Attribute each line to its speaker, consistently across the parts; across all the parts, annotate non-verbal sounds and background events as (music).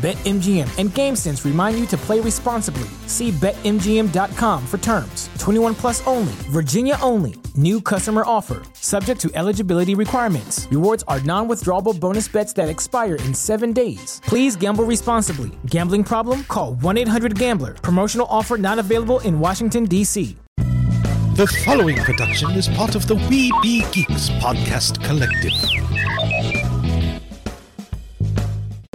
Speaker 1: BetMGM and GameSense remind you to play responsibly. See BetMGM.com for terms. 21 plus only, Virginia only. New customer offer, subject to eligibility requirements. Rewards are non withdrawable bonus bets that expire in seven days. Please gamble responsibly. Gambling problem? Call 1 800 Gambler. Promotional offer not available in Washington, D.C.
Speaker 2: The following production is part of the We Be Geeks podcast collective.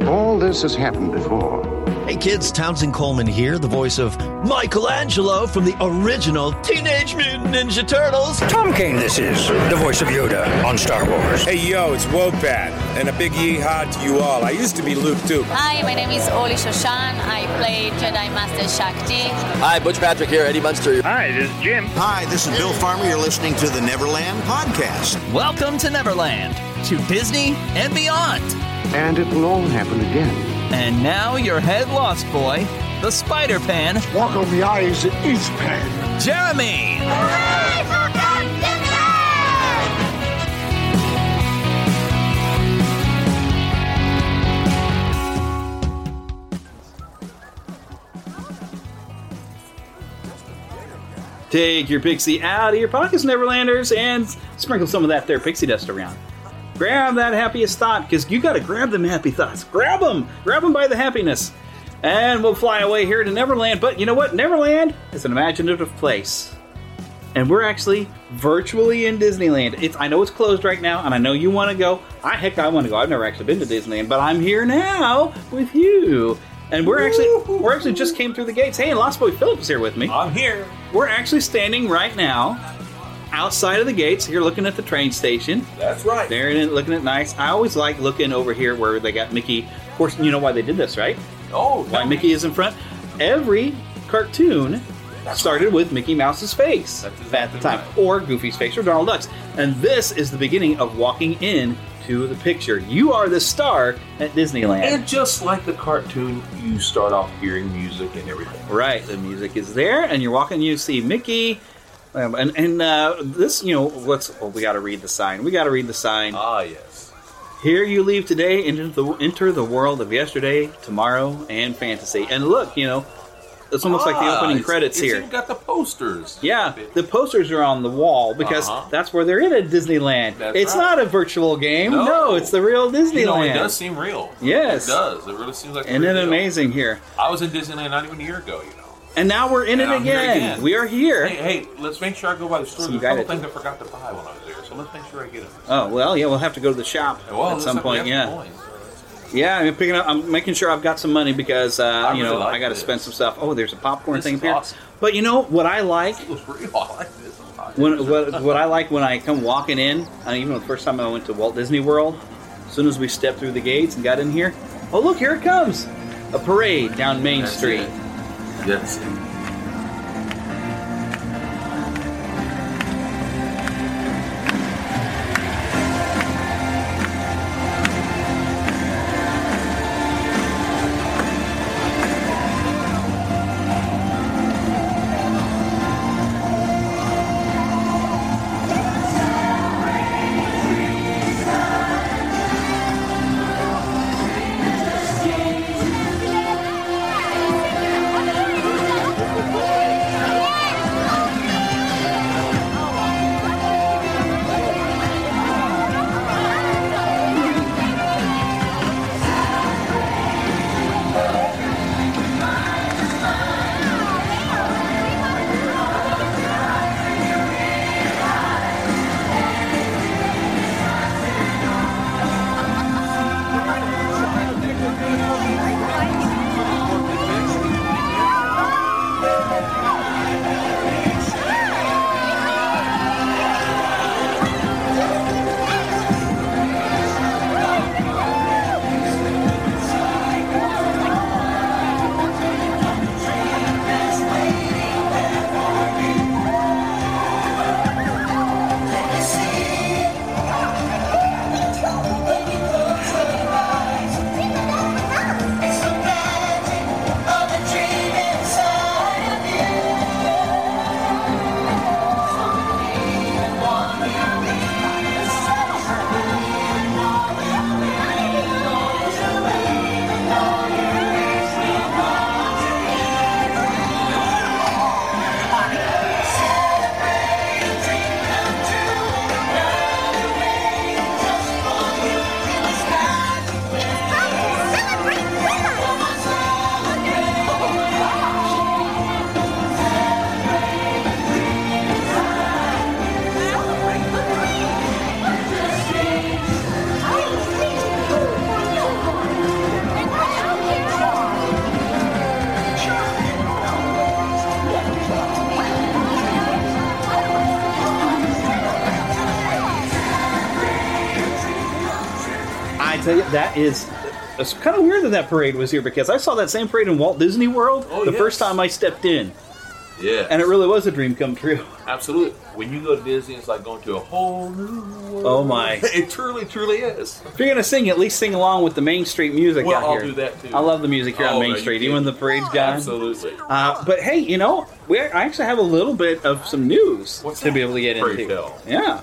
Speaker 3: All this has happened before.
Speaker 4: Hey kids, Townsend Coleman here, the voice of Michelangelo from the original Teenage Mutant Ninja Turtles.
Speaker 5: Tom Kane, this is the voice of Yoda on Star Wars.
Speaker 6: Hey yo, it's Wopat, and a big yeehaw to you all. I used to be Luke too.
Speaker 7: Hi, my name is Orli Shoshan. I play Jedi Master Shaak Ti.
Speaker 8: Hi, Butch Patrick here, Eddie Munster.
Speaker 9: Hi, this is Jim.
Speaker 10: Hi, this is Bill Farmer. You're listening to the Neverland Podcast.
Speaker 11: Welcome to Neverland, to Disney and beyond.
Speaker 3: And it will all happen again.
Speaker 11: And now your head lost boy, the Spider Pan.
Speaker 12: Walk on the eyes and eats pan.
Speaker 11: Jeremy.
Speaker 13: Hooray for Captain
Speaker 14: Take your pixie out of your pockets, Neverlanders, and sprinkle some of that there pixie dust around. Grab that happiest thought, because you got to grab them happy thoughts. Grab them! Grab them by the happiness. And we'll fly away here to Neverland. But you know what? Neverland is an imaginative place. And we're actually virtually in Disneyland. It's I know it's closed right now, and I know you want to go. I heck, I want to go. I've never actually been to Disneyland, but I'm here now with you. And we're actually we're actually just came through the gates. Hey, and Lost Boy Phillips is here with me.
Speaker 15: I'm here.
Speaker 14: We're actually standing right now outside of the gates. You're looking at the train station.
Speaker 15: That's right.
Speaker 14: They're in it, looking at nice. I always like looking over here where they got Mickey. Of course, you know why they did this, right?
Speaker 15: Oh,
Speaker 14: why Mickey is in front. Every cartoon
Speaker 15: That's
Speaker 14: started
Speaker 15: right.
Speaker 14: with Mickey Mouse's face
Speaker 15: exactly
Speaker 14: at the time,
Speaker 15: right.
Speaker 14: or Goofy's face, or Donald Duck's. And this is the beginning of walking in to the picture. You are the star at Disneyland.
Speaker 15: And just like the cartoon, you start off hearing music and everything.
Speaker 14: Right, the music is there, and you're walking. You see Mickey, and and uh, this, you know. Oh, we got to read the sign. We got to read the sign.
Speaker 15: Ah, yes.
Speaker 14: Here you leave today, enter the enter the world of yesterday, tomorrow, and fantasy. And look, you know, it's almost like the
Speaker 15: Ah,
Speaker 14: opening
Speaker 15: it's-
Speaker 14: credits
Speaker 15: it's
Speaker 14: here.
Speaker 15: even got the posters.
Speaker 14: Yeah, the posters are on the wall because
Speaker 15: Uh-huh.
Speaker 14: that's where they're in at Disneyland.
Speaker 15: That's
Speaker 14: it's
Speaker 15: right.
Speaker 14: not a virtual game. No,
Speaker 15: No.
Speaker 14: it's the real Disneyland.
Speaker 15: You know, it does seem real.
Speaker 14: Yes.
Speaker 15: It does. It really seems like
Speaker 14: Isn't it amazing here?
Speaker 15: I was in Disneyland not even a year ago, you know.
Speaker 14: And now we're in
Speaker 15: And
Speaker 14: it
Speaker 15: I'm
Speaker 14: again.
Speaker 15: again.
Speaker 14: We are here.
Speaker 15: Hey, hey, let's make sure I go by the store.
Speaker 14: So
Speaker 15: There's a couple things I forgot to buy when I was there, so let's make sure I get them.
Speaker 14: Oh well, yeah, we'll have to go to the shop
Speaker 15: Well,
Speaker 14: at some point. Yeah.
Speaker 15: some.
Speaker 14: Yeah, I'm picking up. I'm making sure I've got some money because uh,
Speaker 15: I
Speaker 14: you know
Speaker 15: really like
Speaker 14: I got to spend some stuff. Oh, there's a popcorn
Speaker 15: This
Speaker 14: thing here.
Speaker 15: awesome.
Speaker 14: But you know what I like
Speaker 15: It was real. (laughs) I like this.
Speaker 14: when what, what I like when I come walking in. Uh, even the first time I went to Walt Disney World, as soon as we stepped through the gates and got in here, oh look, here it comes, a parade down Main
Speaker 15: That's
Speaker 14: Street.
Speaker 15: it. Yes.
Speaker 14: That is. It's kind of weird that that parade was here because I saw that same parade in Walt Disney World
Speaker 15: Oh,
Speaker 14: the
Speaker 15: yes.
Speaker 14: first time I stepped in,
Speaker 15: Yeah.
Speaker 14: and it really was a dream come true.
Speaker 15: Absolutely. When you go to Disney, it's like going to a whole new world.
Speaker 14: Oh, my. (laughs)
Speaker 15: It truly, truly is.
Speaker 14: If you're gonna sing, at least sing along with the Main Street music
Speaker 15: Well,
Speaker 14: out
Speaker 15: I'll
Speaker 14: here.
Speaker 15: do that, too.
Speaker 14: I love the music here
Speaker 15: Oh,
Speaker 14: on Main
Speaker 15: no,
Speaker 14: Street, even the parade's gone.
Speaker 15: Absolutely.
Speaker 14: Uh, but hey, you know, we I actually have a little bit of some news
Speaker 15: What's
Speaker 14: to
Speaker 15: that?
Speaker 14: be able to get
Speaker 15: Pray
Speaker 14: into.
Speaker 15: tell.
Speaker 14: Yeah.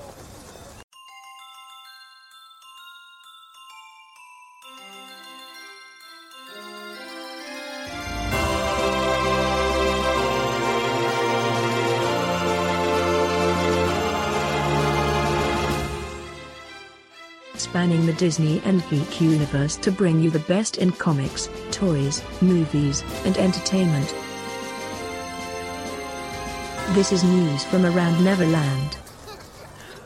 Speaker 9: Spanning the Disney and geek universe to bring you the best in comics, toys, movies, and entertainment. This is news from around Neverland.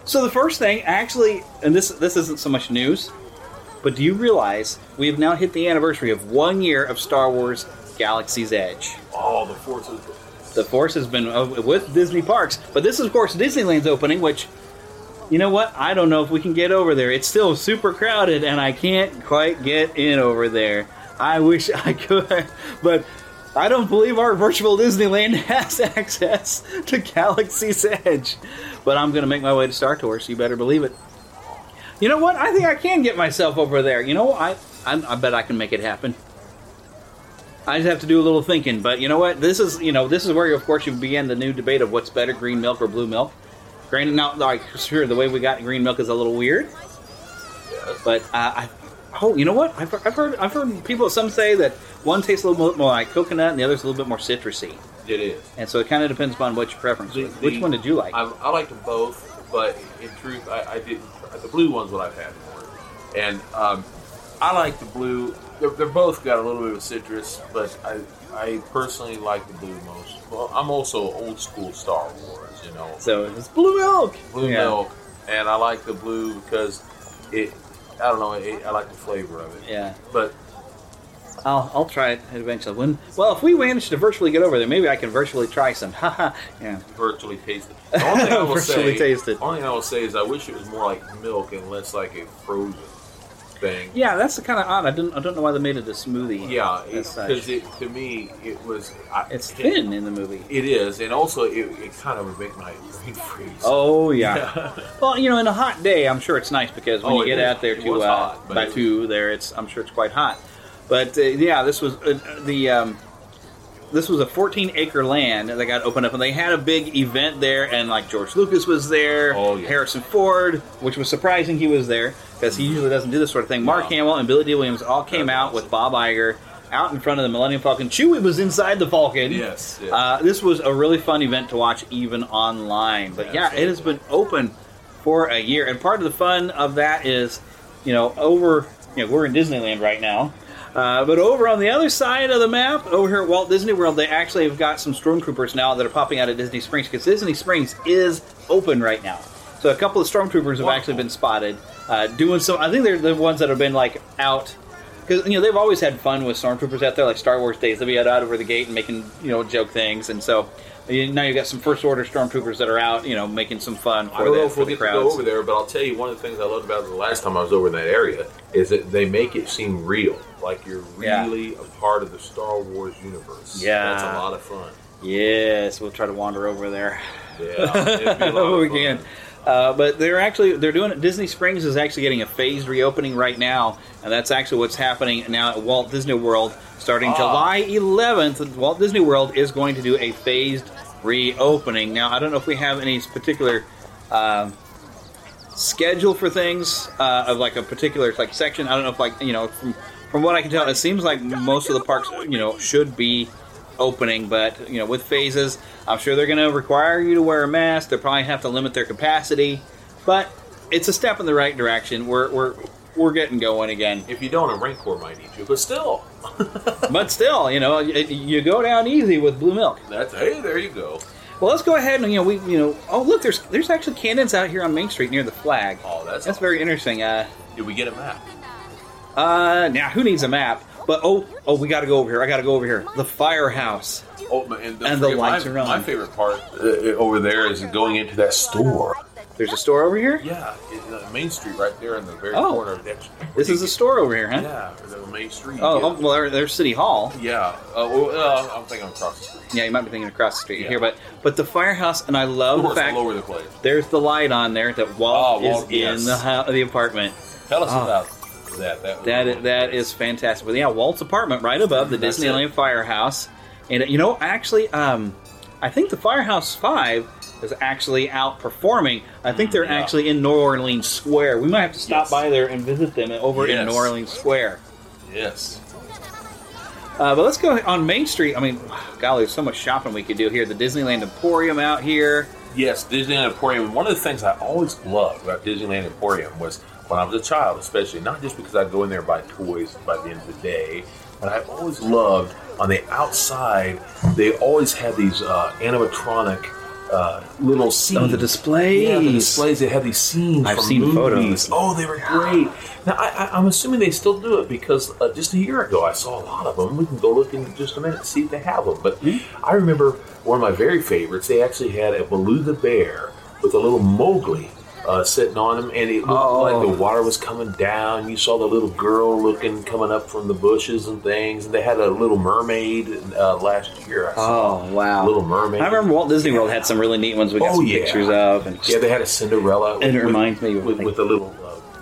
Speaker 14: So the first thing, actually, and this this isn't so much news, but do you realize we have now hit the anniversary of one year of Star Wars Galaxy's Edge?
Speaker 15: Oh, the forces.
Speaker 14: The Force has been uh, with Disney parks, but this is of course Disneyland's opening, which. You know what? I don't know if we can get over there. It's still super crowded, and I can't quite get in over there. I wish I could, (laughs) but I don't believe our virtual Disneyland (laughs) has access to Galaxy's Edge. But I'm going to make my way to Star Tours. You better believe it. You know what? I think I can get myself over there. You know, I I, I bet I can make it happen. I just have to do a little thinking. But you know what? This is you know this is where of course you begin the new debate of what's better, green milk or blue milk. Granted, now like sure the way we got green milk is a little weird, but uh, I oh you know what I've, I've heard I've heard people some say that one tastes a little bit more like coconut and the other's a little bit more citrusy,
Speaker 15: It is.
Speaker 14: and so it kind of depends upon what your preference.
Speaker 15: The-
Speaker 14: is. Which one did you like?
Speaker 15: I, I liked them both, but in truth, I, I didn't. The blue one's what I've had more, and um, I like the blue. They're, they're both got a little bit of citrus, but I I personally like the blue most. Well, I'm also old school Star Wars, you know.
Speaker 14: so it's blue milk.
Speaker 15: blue
Speaker 14: Yeah.
Speaker 15: milk, and I like the blue because it. I don't know. It, I like the flavor of it.
Speaker 14: Yeah.
Speaker 15: But
Speaker 14: I'll, I'll try it eventually. When well, if we manage to virtually get over there, maybe I can virtually try some. Haha. (laughs) yeah.
Speaker 15: virtually taste it. The only thing I (laughs) will
Speaker 14: Virtually
Speaker 15: say,
Speaker 14: taste it.
Speaker 15: only thing I will say is I wish it was more like milk and less like a frozen thing.
Speaker 14: Yeah, that's kind of odd. I didn't. I don't know why they made it a smoothie.
Speaker 15: Yeah, because it, to me it was. I,
Speaker 14: it's thin in the movie.
Speaker 15: It is, and also it, it kind of would make my brain (laughs) freeze.
Speaker 14: Oh yeah. well, you know, in a hot day, I'm sure it's nice because when
Speaker 15: Oh,
Speaker 14: you get
Speaker 15: is.
Speaker 14: out there
Speaker 15: It
Speaker 14: to uh,
Speaker 15: hot, but it
Speaker 14: Batuu, there, it's I'm sure it's quite hot. But uh, yeah, this was uh, the um, this was a 14 acre land that got opened up, and they had a big event there, and like George Lucas was there,
Speaker 15: Oh, yeah.
Speaker 14: Harrison Ford, which was surprising he was there because he usually doesn't do this sort of thing. Mark Hamill and Billy Dee Williams all came out with Bob Iger. Out in front of the Millennium Falcon, Chewie was inside the Falcon.
Speaker 15: Yes, yes.
Speaker 14: Uh, this was a really fun event to watch, even online. But yeah, it has been open for a year, and part of the fun of that is, you know, over. You know, we're in Disneyland right now, uh, but over on the other side of the map, over here at Walt Disney World, they actually have got some stormtroopers now that are popping out of Disney Springs because Disney Springs is open right now. So a couple of stormtroopers have actually been spotted uh, doing some. I think they're the ones that have been like out because you know they've always had fun with stormtroopers out there, like Star Wars days. They'll be out, out over the gate and making you know joke things, and so you, now you've got some first order stormtroopers that are out, you know, making some fun for
Speaker 15: I don't
Speaker 14: the,
Speaker 15: know if we'll get to go over there, but I'll tell you one of the things I loved about the last time I was over in that area is that they make it seem real, like you're
Speaker 14: Yeah.
Speaker 15: really a part of the Star Wars universe.
Speaker 14: Yeah.
Speaker 15: that's a lot of fun.
Speaker 14: Yes, we'll try to wander over there.
Speaker 15: Yeah, it'd be a (laughs) lot of
Speaker 14: we can. Uh, but they're actually they're doing it. Disney Springs is actually getting a phased reopening right now, and that's actually what's happening now at Walt Disney World. Starting
Speaker 15: Ah.
Speaker 14: July 11th, Walt Disney World is going to do a phased reopening. Now, I don't know if we have any particular um schedule for things uh, of like a particular like section. I don't know if like you know from from what I can tell, it seems like most of the parks you know should be opening, but you know with phases, I'm sure they're going to require you to wear a mask. They'll probably have to limit their capacity, but it's a step in the right direction. We're we're we're getting going again.
Speaker 15: If you don't, a Rancor might eat you, but still, (laughs)
Speaker 14: but still, you know, you, go down easy with blue milk.
Speaker 15: that's hey, there you go.
Speaker 14: Well, let's go ahead and you know we you know oh look there's there's actually cannons out here on Main Street near the flag.
Speaker 15: Oh, that's
Speaker 14: that's very interesting. Uh,
Speaker 15: Did we get a map?
Speaker 14: uh, now who needs a map? But oh oh we got to go over here. I got to go over here. The firehouse.
Speaker 15: Oh, and,
Speaker 14: And the lights
Speaker 15: my,
Speaker 14: are on.
Speaker 15: My favorite part uh, over there is going into that store.
Speaker 14: There's a store over here.
Speaker 15: Yeah, in uh, Main Street, right there in the very
Speaker 14: Oh.
Speaker 15: corner. That's,
Speaker 14: This is a store over here, huh?
Speaker 15: Yeah, the Main Street.
Speaker 14: Oh,
Speaker 15: yeah.
Speaker 14: oh, well, there- there's City Hall.
Speaker 15: Yeah. Uh, well, uh, I'm thinking across the street.
Speaker 14: Yeah, you might be thinking across the street
Speaker 15: Yeah.
Speaker 14: here, but but the firehouse, and I love
Speaker 15: course,
Speaker 14: the fact
Speaker 15: all over the place.
Speaker 14: there's the light on there that Walt
Speaker 15: Oh,
Speaker 14: is
Speaker 15: yes.
Speaker 14: in the the apartment.
Speaker 15: Tell us
Speaker 14: Oh.
Speaker 15: about that. That,
Speaker 14: That is, that is fantastic. But yeah, Walt's apartment right above the
Speaker 15: That's
Speaker 14: Disneyland Firehouse, and you know, actually, um, I think the Firehouse Five is actually outperforming. I think they're
Speaker 15: yeah.
Speaker 14: actually in New Orleans Square. We might have to stop
Speaker 15: Yes.
Speaker 14: by there and visit them over in
Speaker 15: Yes.
Speaker 14: New Orleans Square.
Speaker 15: Yes.
Speaker 14: Uh, but let's go on Main Street. I mean, (sighs) golly, there's so much shopping we could do here. The Disneyland Emporium out here.
Speaker 15: Yes, Disneyland Emporium. One of the things I always loved about Disneyland Emporium was when I was a child, especially not just because I'd go in there and buy toys by the end of the day, but I've always loved on the outside. They always had these uh, animatronic uh, little scenes.
Speaker 14: Oh, the displays.
Speaker 15: Yeah, the displays. They had these scenes.
Speaker 14: I've seen
Speaker 15: movies.
Speaker 14: photos.
Speaker 15: Oh, they were great. Now I, I, I'm assuming they still do it because uh, just a year ago I saw a lot of them. We can go look in just a minute and see if they have them. But I remember one of my very favorites. They actually had a Baloo the bear with a little Mowgli. Uh, sitting on him, and it looked
Speaker 14: Oh.
Speaker 15: like the water was coming down. You saw the little girl looking coming up from the bushes and things. And they had a little mermaid uh, last year. I saw
Speaker 14: Oh wow,
Speaker 15: Little Mermaid.
Speaker 14: I remember Walt Disney World had some really neat ones. We got
Speaker 15: Oh,
Speaker 14: some
Speaker 15: yeah.
Speaker 14: pictures of, and
Speaker 15: Yeah, they had a Cinderella.
Speaker 14: And it
Speaker 15: with-
Speaker 14: reminds me of,
Speaker 15: with,
Speaker 14: like-
Speaker 15: with a little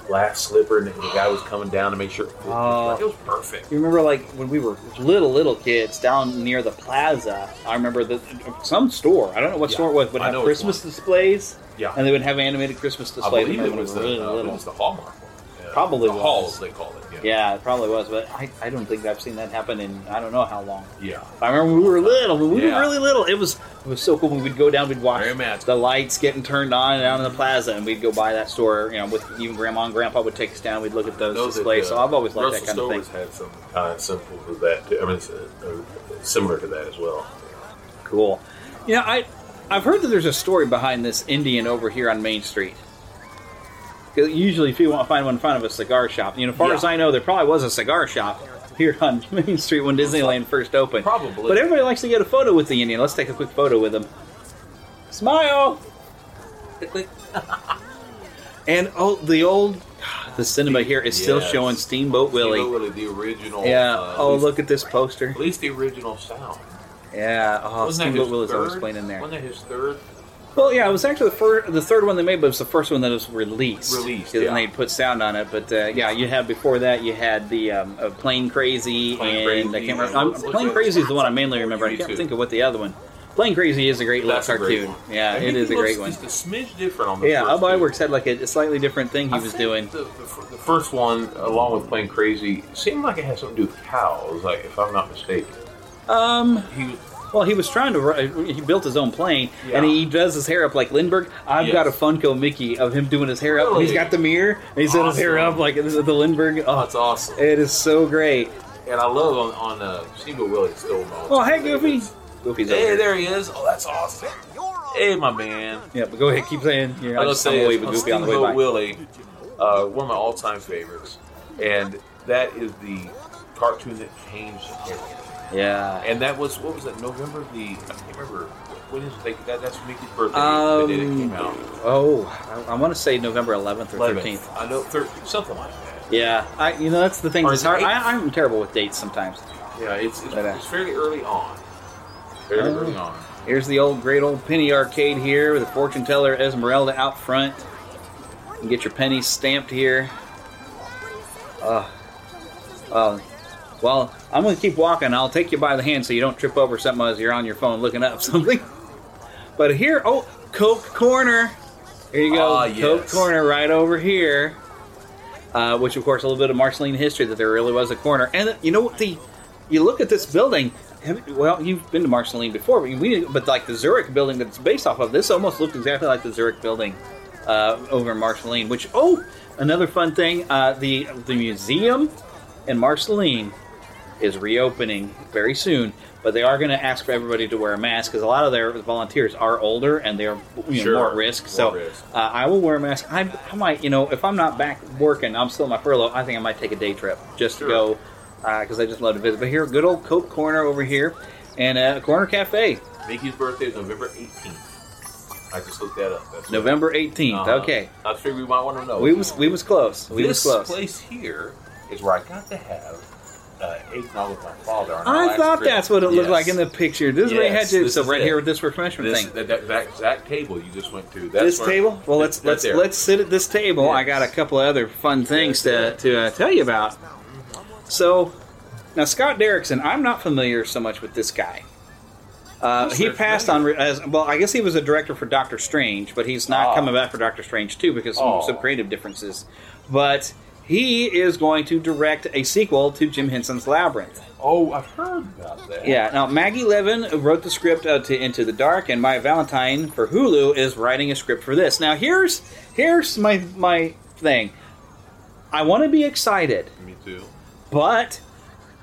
Speaker 15: uh, glass slipper, and the guy was coming down to make sure.
Speaker 14: Oh.
Speaker 15: it was perfect.
Speaker 14: You remember, like when we were little, little kids down near the plaza. I remember that some store. I don't know what
Speaker 15: Yeah,
Speaker 14: store it was, would have Christmas displays.
Speaker 15: Yeah.
Speaker 14: and they would have animated Christmas displays.
Speaker 15: I
Speaker 14: believe
Speaker 15: it was the,
Speaker 14: really
Speaker 15: uh, it was the Hallmark.
Speaker 14: Probably
Speaker 15: the
Speaker 14: was.
Speaker 15: halls they call it. Yeah.
Speaker 14: Yeah, it probably was, but I, I don't think I've seen that happen in I don't know how long.
Speaker 15: Yeah.
Speaker 14: I remember when we were little. When we
Speaker 15: Yeah.
Speaker 14: were really little, it was it was so cool. When we'd go down, we'd watch
Speaker 15: Very magical.
Speaker 14: the lights getting turned on down in the plaza, and we'd go by that store. You know, with even Grandma and Grandpa would take us down. We'd look at those
Speaker 15: Know that,
Speaker 14: displays.
Speaker 15: uh,
Speaker 14: so I've always liked
Speaker 15: Russell
Speaker 14: that kind of thing.
Speaker 15: Stover's had some kind of simple to that. Too. I mean, it's, uh, uh, similar to that as well.
Speaker 14: Cool. Yeah, I I've heard that there's a story behind this Indian over here on Main Street. Usually, if you want to find one in front of a cigar shop, you know, as far
Speaker 15: Yeah.
Speaker 14: as I know, there probably was a cigar shop here on (laughs) Main Street when Disneyland first opened.
Speaker 15: Probably.
Speaker 14: But everybody likes to get a photo with the Indian. Let's take a quick photo with him. Smile. (laughs) and oh, the old the cinema here is still showing Steamboat Willie.
Speaker 15: Steamboat Willie, the original.
Speaker 14: Yeah.
Speaker 15: uh,
Speaker 14: oh,
Speaker 15: least-
Speaker 14: look at this poster.
Speaker 15: At least the original sound.
Speaker 14: Yeah. Oh,
Speaker 15: Wasn't
Speaker 14: Steamboat Willie's always playing in there.
Speaker 15: Wasn't that his third?
Speaker 14: Well, yeah, it was actually the, fir- the third one they made, but it was the first one that was released.
Speaker 15: Released, yeah.
Speaker 14: And they put sound on it. But uh, yeah, you had before that you had the um, uh, Plane Crazy,
Speaker 15: Plane
Speaker 14: and I can't remember. Um, Plane? Crazy is the one I mainly remember. I can't think of what the other one. Plane Crazy is a great little
Speaker 15: That's great
Speaker 14: cartoon.
Speaker 15: one.
Speaker 14: Yeah, it is a great one.
Speaker 15: Just a smidge different on the
Speaker 14: Yeah,
Speaker 15: first.
Speaker 14: Iwerks had like a, a slightly different thing he
Speaker 15: I
Speaker 14: was doing.
Speaker 15: The, the, the first one, along with Plane Crazy, seemed like it had something to do with cows, like if I'm not mistaken.
Speaker 14: Um,
Speaker 15: He was,
Speaker 14: well, he was trying to. He built his own plane,
Speaker 15: Yeah.
Speaker 14: and he does his hair up like Lindbergh. I've got a Funko Mickey of him doing his hair up. He's got the mirror, and he's doing his hair up like this is the Lindbergh. Oh,
Speaker 15: that's awesome.
Speaker 14: it is so great.
Speaker 15: And I love on, on uh, Steamboat Willie still.
Speaker 14: Oh, hey, Goofy. Goofy's
Speaker 15: Hey,
Speaker 14: here.
Speaker 15: there he is. Oh, that's awesome. Hey, my man.
Speaker 14: Yeah, but go ahead, keep saying. You're
Speaker 15: I
Speaker 14: not
Speaker 15: was
Speaker 14: just
Speaker 15: gonna say,
Speaker 14: with
Speaker 15: on
Speaker 14: Goofy on the way.
Speaker 15: Willie, uh, one of my all-time favorites, and that is the cartoon that changed everything.
Speaker 14: Yeah.
Speaker 15: And that was what was it? November the I can't remember when is it? That, that's Mickey's birthday. the day it
Speaker 14: Um,
Speaker 15: came out.
Speaker 14: oh, I, I want to say November 11th or
Speaker 15: 11th.
Speaker 14: 13th.
Speaker 15: I know thir- something like that.
Speaker 14: Yeah, I. You know that's the thing. It's hard. I, I'm terrible with dates sometimes.
Speaker 15: Yeah, it's it's,
Speaker 14: But, uh,
Speaker 15: it's fairly early on. Very
Speaker 14: Oh.
Speaker 15: early on.
Speaker 14: Here's the old, great old penny arcade here with the fortune teller Esmeralda out front. You can get your pennies stamped here. Uh, uh, well, I'm going to keep walking. I'll take you by the hand so you don't trip over something as you're on your phone looking up (laughs) something. But here, oh, Coke Corner. Here you go.
Speaker 15: Ah,
Speaker 14: Coke. Corner right over here. Uh, which, of course, a little bit of Marceline history that there really was a corner. And you know what? The you look at this building. Well, you've been to Marceline before, but we but like the Zurich building that it's based off of, this almost looked exactly like the Zurich building uh, over in Marceline. Which oh, another fun thing, uh, the the museum in Marceline is reopening very soon. But they are going to ask for everybody to wear a mask because a lot of their volunteers are older and they're you know,
Speaker 15: Sure.
Speaker 14: more at risk.
Speaker 15: More
Speaker 14: so
Speaker 15: risk.
Speaker 14: Uh, I will wear a mask. I, I might, you know, if I'm not back working, I'm still on my furlough. I think I might take a day trip just
Speaker 15: Sure.
Speaker 14: to go because I just love to visit. But here, good old Coke Corner over here, and uh, Corner Cafe.
Speaker 15: Mickey's birthday is November 18th. I just looked that up. That's
Speaker 14: November 18th.
Speaker 15: Uh-huh.
Speaker 14: Okay.
Speaker 15: I figured we might want to know.
Speaker 14: We was we was close. We
Speaker 15: this
Speaker 14: was close.
Speaker 15: place here is where I got to have uh, eggnog with my father.
Speaker 14: I thought
Speaker 15: trip.
Speaker 14: that's what it looked
Speaker 15: Yes.
Speaker 14: like in the picture. This is what you had to. So right
Speaker 15: it.
Speaker 14: here with this refreshment
Speaker 15: This,
Speaker 14: thing.
Speaker 15: that, that, that exact table you just went to. That's
Speaker 14: this
Speaker 15: where-
Speaker 14: table. Well, let's let's
Speaker 15: there.
Speaker 14: let's sit at this table. I got a couple of other fun things to to uh, tell you about. So now Scott Derrickson, I'm not familiar so much with this guy. Uh, he passed on as well. I guess he was a director for Doctor Strange, but he's not
Speaker 15: Oh.
Speaker 14: coming back for Doctor Strange too because some,
Speaker 15: Oh.
Speaker 14: some creative differences. But he is going to direct a sequel to Jim Henson's Labyrinth.
Speaker 15: Oh, I've heard about that.
Speaker 14: Yeah. Now Maggie Levin wrote the script uh, to Into the Dark, and Maya Valentine for Hulu is writing a script for this. Now here's here's my my thing. I want to be excited,
Speaker 15: Me too.
Speaker 14: but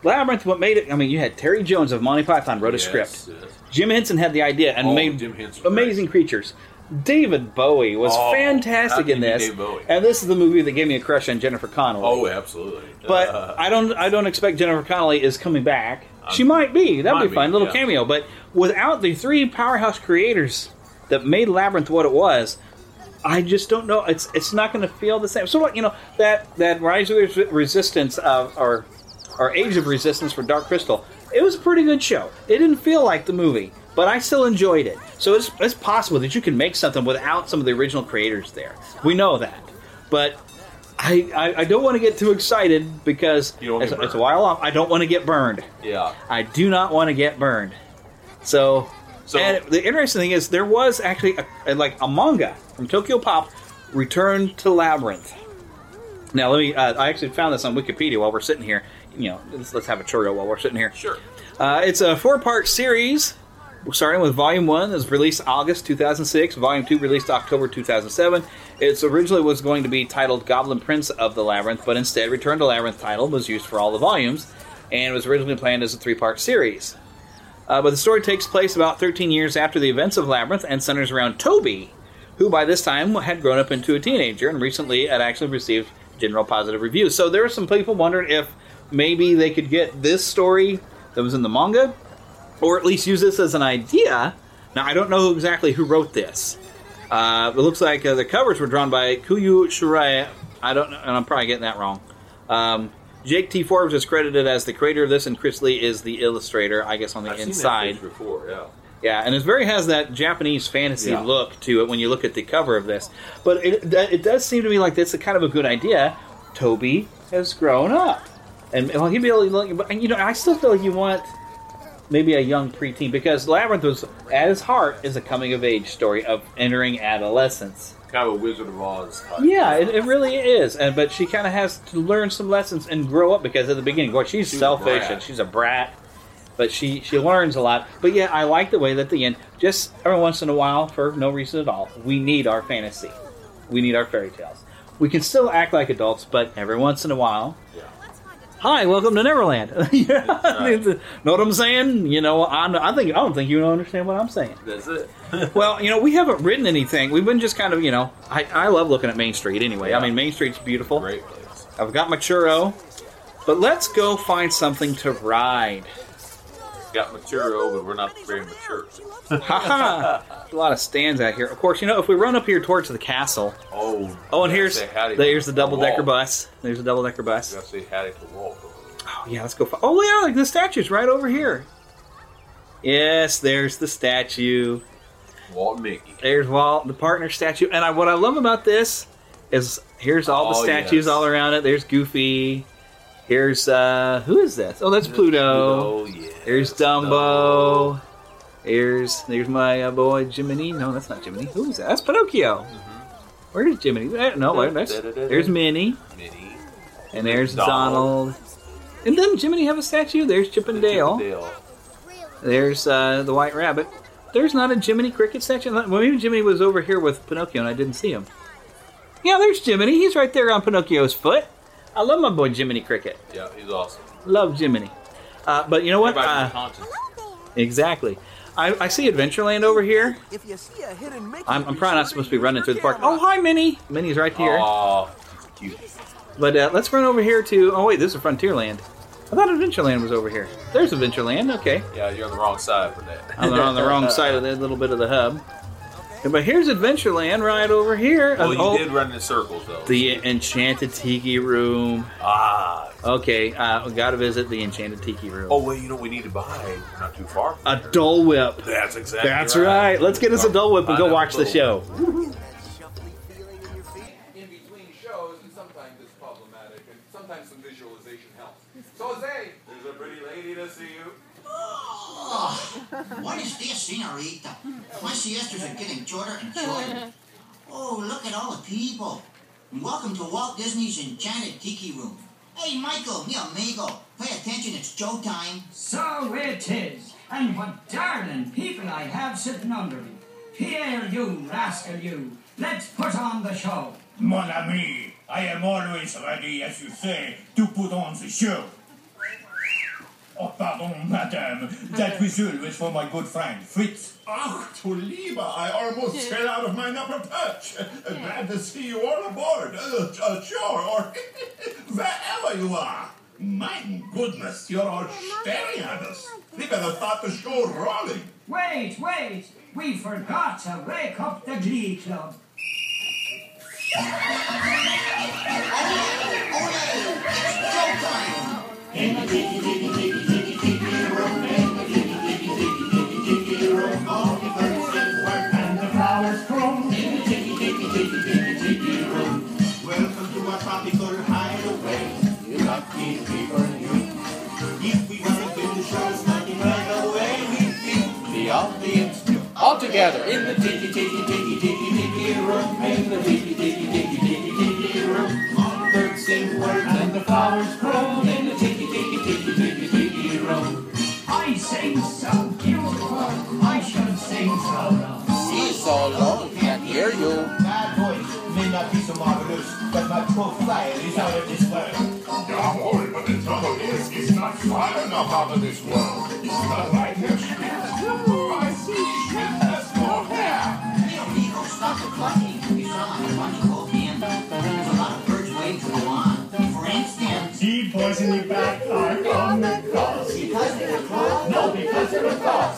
Speaker 14: Labyrinth. What made it? I mean, you had Terry Jones of Monty Python wrote a script.
Speaker 15: yes.
Speaker 14: Jim Henson had the idea and
Speaker 15: Oh,
Speaker 14: made amazing creatures. David Bowie was
Speaker 15: Oh,
Speaker 14: fantastic in this, and this is the movie that gave me a crush on Jennifer Connelly.
Speaker 15: Oh, absolutely.
Speaker 14: But
Speaker 15: Uh,
Speaker 14: I don't I don't expect Jennifer Connelly is coming back. She might be. That'd
Speaker 15: might
Speaker 14: be fun, little
Speaker 15: yeah.
Speaker 14: cameo. But without the three powerhouse creators that made Labyrinth what it was, I just don't know. It's it's not going to feel the same. So like you know that that Rise of Res- Resistance of or or Age of Resistance for Dark Crystal. It was a pretty good show. It didn't feel like the movie, but I still enjoyed it. So it's it's possible that you can make something without some of the original creators there. We know that, but I, I, I don't want to get too excited because it's, it's a while off. I don't want to get burned.
Speaker 15: yeah.
Speaker 14: I do not want to get burned. So,
Speaker 15: So-
Speaker 14: and the interesting thing is, there was actually a, a- like a manga from Tokyo Pop, Return to Labyrinth. Now, let me. Uh, I actually found this on Wikipedia while we're sitting here. You know, let's, let's have a churro while we're sitting here.
Speaker 15: Sure.
Speaker 14: Uh, it's a four-part series, starting with Volume One, that was released August 2006. Volume Two released October 2007. It originally was going to be titled Goblin Prince of the Labyrinth, but instead, Return to Labyrinth title was used for all the volumes, and was originally planned as a three-part series. Uh, but the story takes place about 13 years after the events of Labyrinth and centers around Toby, who by this time had grown up into a teenager and recently had actually received general positive reviews. So there were some people wondering if maybe they could get this story that was in the manga, or at least use this as an idea. Now I don't know exactly who wrote this. Uh, it looks like uh, the covers were drawn by Kuyu Shirai. I don't know, and I'm probably getting that wrong. Um, Jake T. Forbes is credited as the creator of this, and Chris Lie is the illustrator, I guess, on the
Speaker 15: I've
Speaker 14: inside.
Speaker 15: before. Yeah.
Speaker 14: Yeah, and it very has that Japanese fantasy
Speaker 15: Yeah.
Speaker 14: look to it when you look at the cover of this. But it it does seem to me like that's a kind of a good idea. Toby has grown up, and well, he'd be able to look. But you know, I still feel like you want maybe a young preteen because Labyrinth was at its heart is a coming of age story of entering adolescence.
Speaker 15: Kind of a Wizard of Oz type.
Speaker 14: Yeah, it, it really is. And but she kind of has to learn some lessons and grow up because at the beginning, boy, she's
Speaker 15: She's
Speaker 14: selfish and she's a brat. But she she learns a lot. But yeah, I like the way that the end just every once in a while for no reason at all. We need our fantasy. We need our fairy tales. We can still act like adults, but every once in a while.
Speaker 15: Yeah.
Speaker 14: Hi, welcome to Neverland. (laughs) yeah, (laughs) know what I'm saying? You know, I, I think I don't think you understand what I'm saying.
Speaker 15: That's it. (laughs)
Speaker 14: Well, you know, we haven't written anything. We've been just kind of, you know, I, I love looking at Main Street anyway. I mean, Main Street's beautiful.
Speaker 15: Great place.
Speaker 14: I've got my churro, but let's go find something to ride.
Speaker 15: Got mature, but we're not very mature. (laughs)
Speaker 14: A lot of stands out here. Of course, you know, if we run up here towards the castle.
Speaker 15: Oh.
Speaker 14: Oh, and
Speaker 15: here's
Speaker 14: here's
Speaker 15: gotta say howdy
Speaker 14: there's the double decker bus. There's a double decker bus.
Speaker 15: You say howdy to Walt.
Speaker 14: Oh yeah, let's go. Fi- oh yeah, like the statue's right over here. Yes, there's the statue.
Speaker 15: Walt Mickey.
Speaker 14: There's Walt, the partner statue. And I, what I love about this is here's all the
Speaker 15: Oh,
Speaker 14: statues
Speaker 15: yes.
Speaker 14: all around it. There's Goofy. Here's uh who is this? Oh, that's Pluto.
Speaker 15: Oh yeah.
Speaker 14: There's Dumbo. Here's there's my uh, boy Jiminy. No, that's not Jiminy. Who is that? That's Pinocchio. Where's Jiminy? Eh, No, wait, that's, there's Minnie.
Speaker 15: Minnie.
Speaker 14: And there's
Speaker 15: Donald.
Speaker 14: Donald. And doesn't Jiminy have a statue? There's Chip and Dale.
Speaker 15: Dale.
Speaker 14: There's uh, the White Rabbit. There's not a Jiminy Cricket statue. Well, maybe Jiminy was over here with Pinocchio and I didn't see him. Yeah, there's Jiminy. He's right there on Pinocchio's foot. I love my boy Jiminy Cricket.
Speaker 15: Yeah, he's awesome.
Speaker 14: Love Jiminy. Uh, but you know what? Uh, exactly. I, I see Adventureland over here.
Speaker 16: If you see a hidden Mickey,
Speaker 14: I'm, I'm probably not supposed to be running through the park. Oh, hi, Minnie. Minnie's right here.
Speaker 15: Aw, cute.
Speaker 14: But uh, let's run over here to. Oh wait, this is Frontierland. I thought Adventureland was over here. There's Adventureland. Okay,
Speaker 15: Yeah, you're on the wrong side for that.
Speaker 14: I'm on the wrong (laughs) side of that little bit of the hub. But here's Adventureland right over here.
Speaker 15: Well, you
Speaker 14: oh,
Speaker 15: did run in circles, though.
Speaker 14: the Enchanted Tiki Room.
Speaker 15: Ah.
Speaker 14: Okay, uh, we got to visit the Enchanted Tiki Room.
Speaker 15: Oh, wait, you know what we need to buy? We're not too far.
Speaker 14: A Dole Whip.
Speaker 15: That's exactly
Speaker 14: That's
Speaker 15: right.
Speaker 14: right. Let's get us a Dole Whip and go watch the show.
Speaker 15: Dole
Speaker 14: show. (gasps)
Speaker 16: in between shows, and sometimes it's problematic, and sometimes some visualization helps. So, Jose, there's a pretty lady to see you.
Speaker 17: What is this, senorita? My siestas are getting shorter and shorter. Oh, look at all the people. Welcome to Walt Disney's Enchanted Tiki Room. Hey, Michael, mi amigo, pay attention, it's showtime.
Speaker 18: So it is. And what darling people I have sitting under me. Pierre, you rascal, you. Let's put on the show.
Speaker 19: Mon ami, I am always ready, as you say, to put on the show. Oh, pardon, madame. That whistle was for my good friend, Fritz.
Speaker 20: Ach, du Lieber, I almost fell out of my upper perch. Glad to see you all aboard. Uh, uh, sure, or (laughs) wherever you are. My goodness, you're all staring at us. We better start the show rolling.
Speaker 18: Wait, wait. We forgot to wake up the Glee Club.
Speaker 17: In the tiki tiki All together in the tiki tiki tiki tiki tiki room, in the tiki tiki tiki tiki tiki room. All the birds sing work and the flowers grow. In the tiki tiki tiki tiki tiki room.
Speaker 18: I sing so beautiful. I should sing so low.
Speaker 17: He's so low, can't hear you. That voice may not be so marvelous, but my profile is out of this world.
Speaker 20: Don't worry, but the trouble is, it's not far enough out of this world.
Speaker 17: Because they're
Speaker 19: a.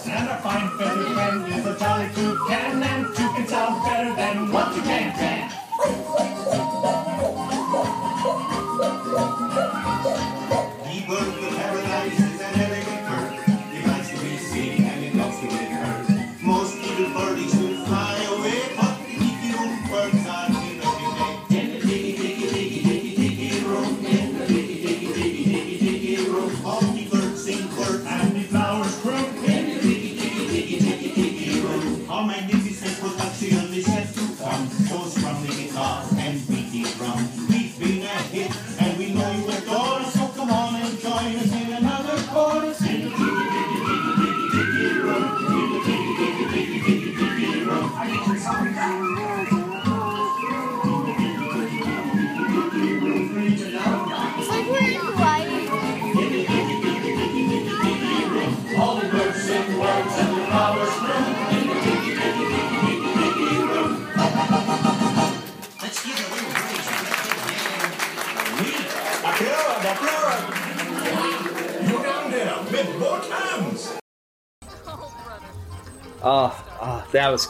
Speaker 19: And a fine feathered friend is a jolly toucan, and two can sound better than one toucan can.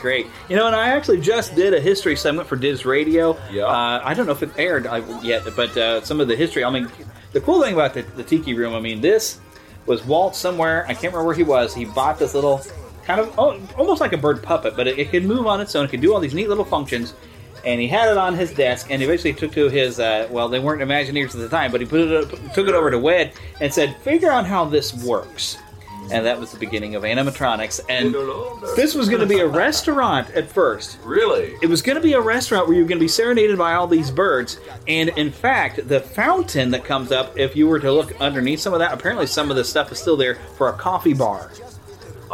Speaker 14: Great. You know, and I actually just did a history segment for Diz Radio. Yeah. Uh, I don't know if it aired uh, yet, but uh, some of the history. I mean, the cool thing about the, the Tiki Room, I mean, this was Walt somewhere. I can't remember where he was. He bought this little kind of oh, almost like a bird puppet, but it, it could move on its own. It could do all these neat little functions. And he had it on his desk, and eventually took to his. Uh, well, they weren't Imagineers at the time, but he put it up, took it over to WED and said, "Figure out how this works." And that was the beginning of animatronics. And this was going to be a restaurant at first.
Speaker 15: Really?
Speaker 14: It was going to be a restaurant where you were going to be serenaded by all these birds. And in fact, the fountain that comes up, if you were to look underneath some of that, apparently some of the stuff is still there for a coffee bar.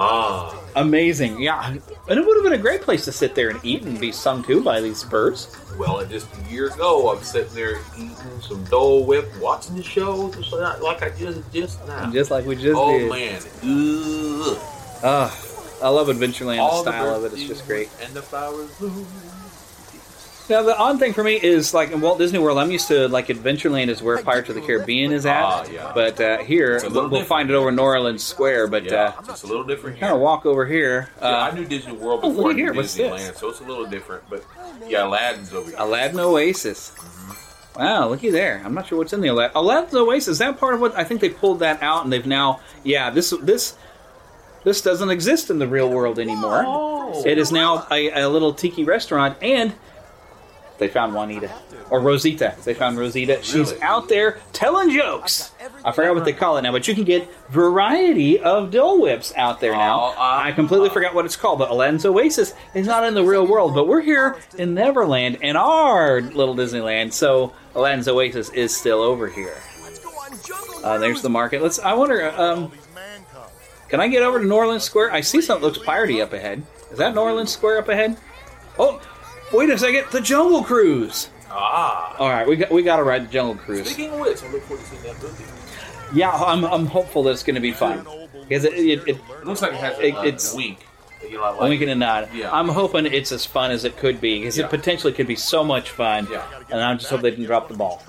Speaker 15: Ah.
Speaker 14: Amazing. Yeah. And it would have been a great place to sit there and eat and be sung to by these birds.
Speaker 15: Well, just a year ago, I'm sitting there eating some Dole Whip, watching the show, just like like I just just now.
Speaker 14: Just like we just
Speaker 15: oh,
Speaker 14: did.
Speaker 15: Oh, man. Ugh.
Speaker 14: Ah, I love Adventureland.
Speaker 15: All
Speaker 14: the
Speaker 15: the
Speaker 14: style of
Speaker 15: birds
Speaker 14: it is just great.
Speaker 15: And the flowers bloom.
Speaker 14: Now the odd thing for me is like in Walt Disney World, I'm used to like Adventureland is where Pirates of the Caribbean is at.
Speaker 15: Ah, yeah.
Speaker 14: But uh, here
Speaker 15: It's a little
Speaker 14: we'll find it over New Orleans Square. But
Speaker 15: Yeah,
Speaker 14: uh,
Speaker 15: it's a little different
Speaker 14: kind of walk over here. Uh,
Speaker 15: Yeah, I knew Disney World (laughs)
Speaker 14: oh,
Speaker 15: before
Speaker 14: look
Speaker 15: I knew
Speaker 14: here, what's
Speaker 15: Disneyland,
Speaker 14: this?
Speaker 15: so it's a little different. But yeah, Aladdin's over here.
Speaker 14: Aladdin Oasis. Wow, looky there. I'm not sure what's in the Aladdin. Aladdin's Oasis. Is that part of what I think they pulled that out and they've now? Yeah, this this this doesn't exist in the real world anymore. It is now a, a little tiki restaurant, and they found Juanita or Rosita. They found Rosita. She's out there telling jokes. I forgot what they call it now, but you can get variety of Dole Whips out there now. I completely forgot what it's called, but Aladdin's Oasis is not in the real world, but we're here in Neverland in our little Disneyland, so Aladdin's Oasis is still over here. Uh, there's the market. Let's. I wonder. Um, can I get over to New Orleans Square? I see something looks piratey up ahead. Is that New Orleans Square up ahead? Oh, wait a second. The Jungle Cruise.
Speaker 15: Ah.
Speaker 14: All right, we got we got to ride the Jungle Cruise.
Speaker 15: Speaking of which, I look forward to seeing that movie.
Speaker 14: Yeah, I'm, I'm hopeful that it's going to be fun because it, it, it,
Speaker 15: It looks like it has a,
Speaker 14: It-
Speaker 15: uh,
Speaker 14: it's-
Speaker 15: a wink. You know, like,
Speaker 14: a wink and a nod.
Speaker 15: Yeah.
Speaker 14: I'm hoping it's as fun as it could be because
Speaker 15: Yeah.
Speaker 14: it potentially could be so much fun.
Speaker 15: Yeah.
Speaker 14: And I'm just hope they didn't drop the ball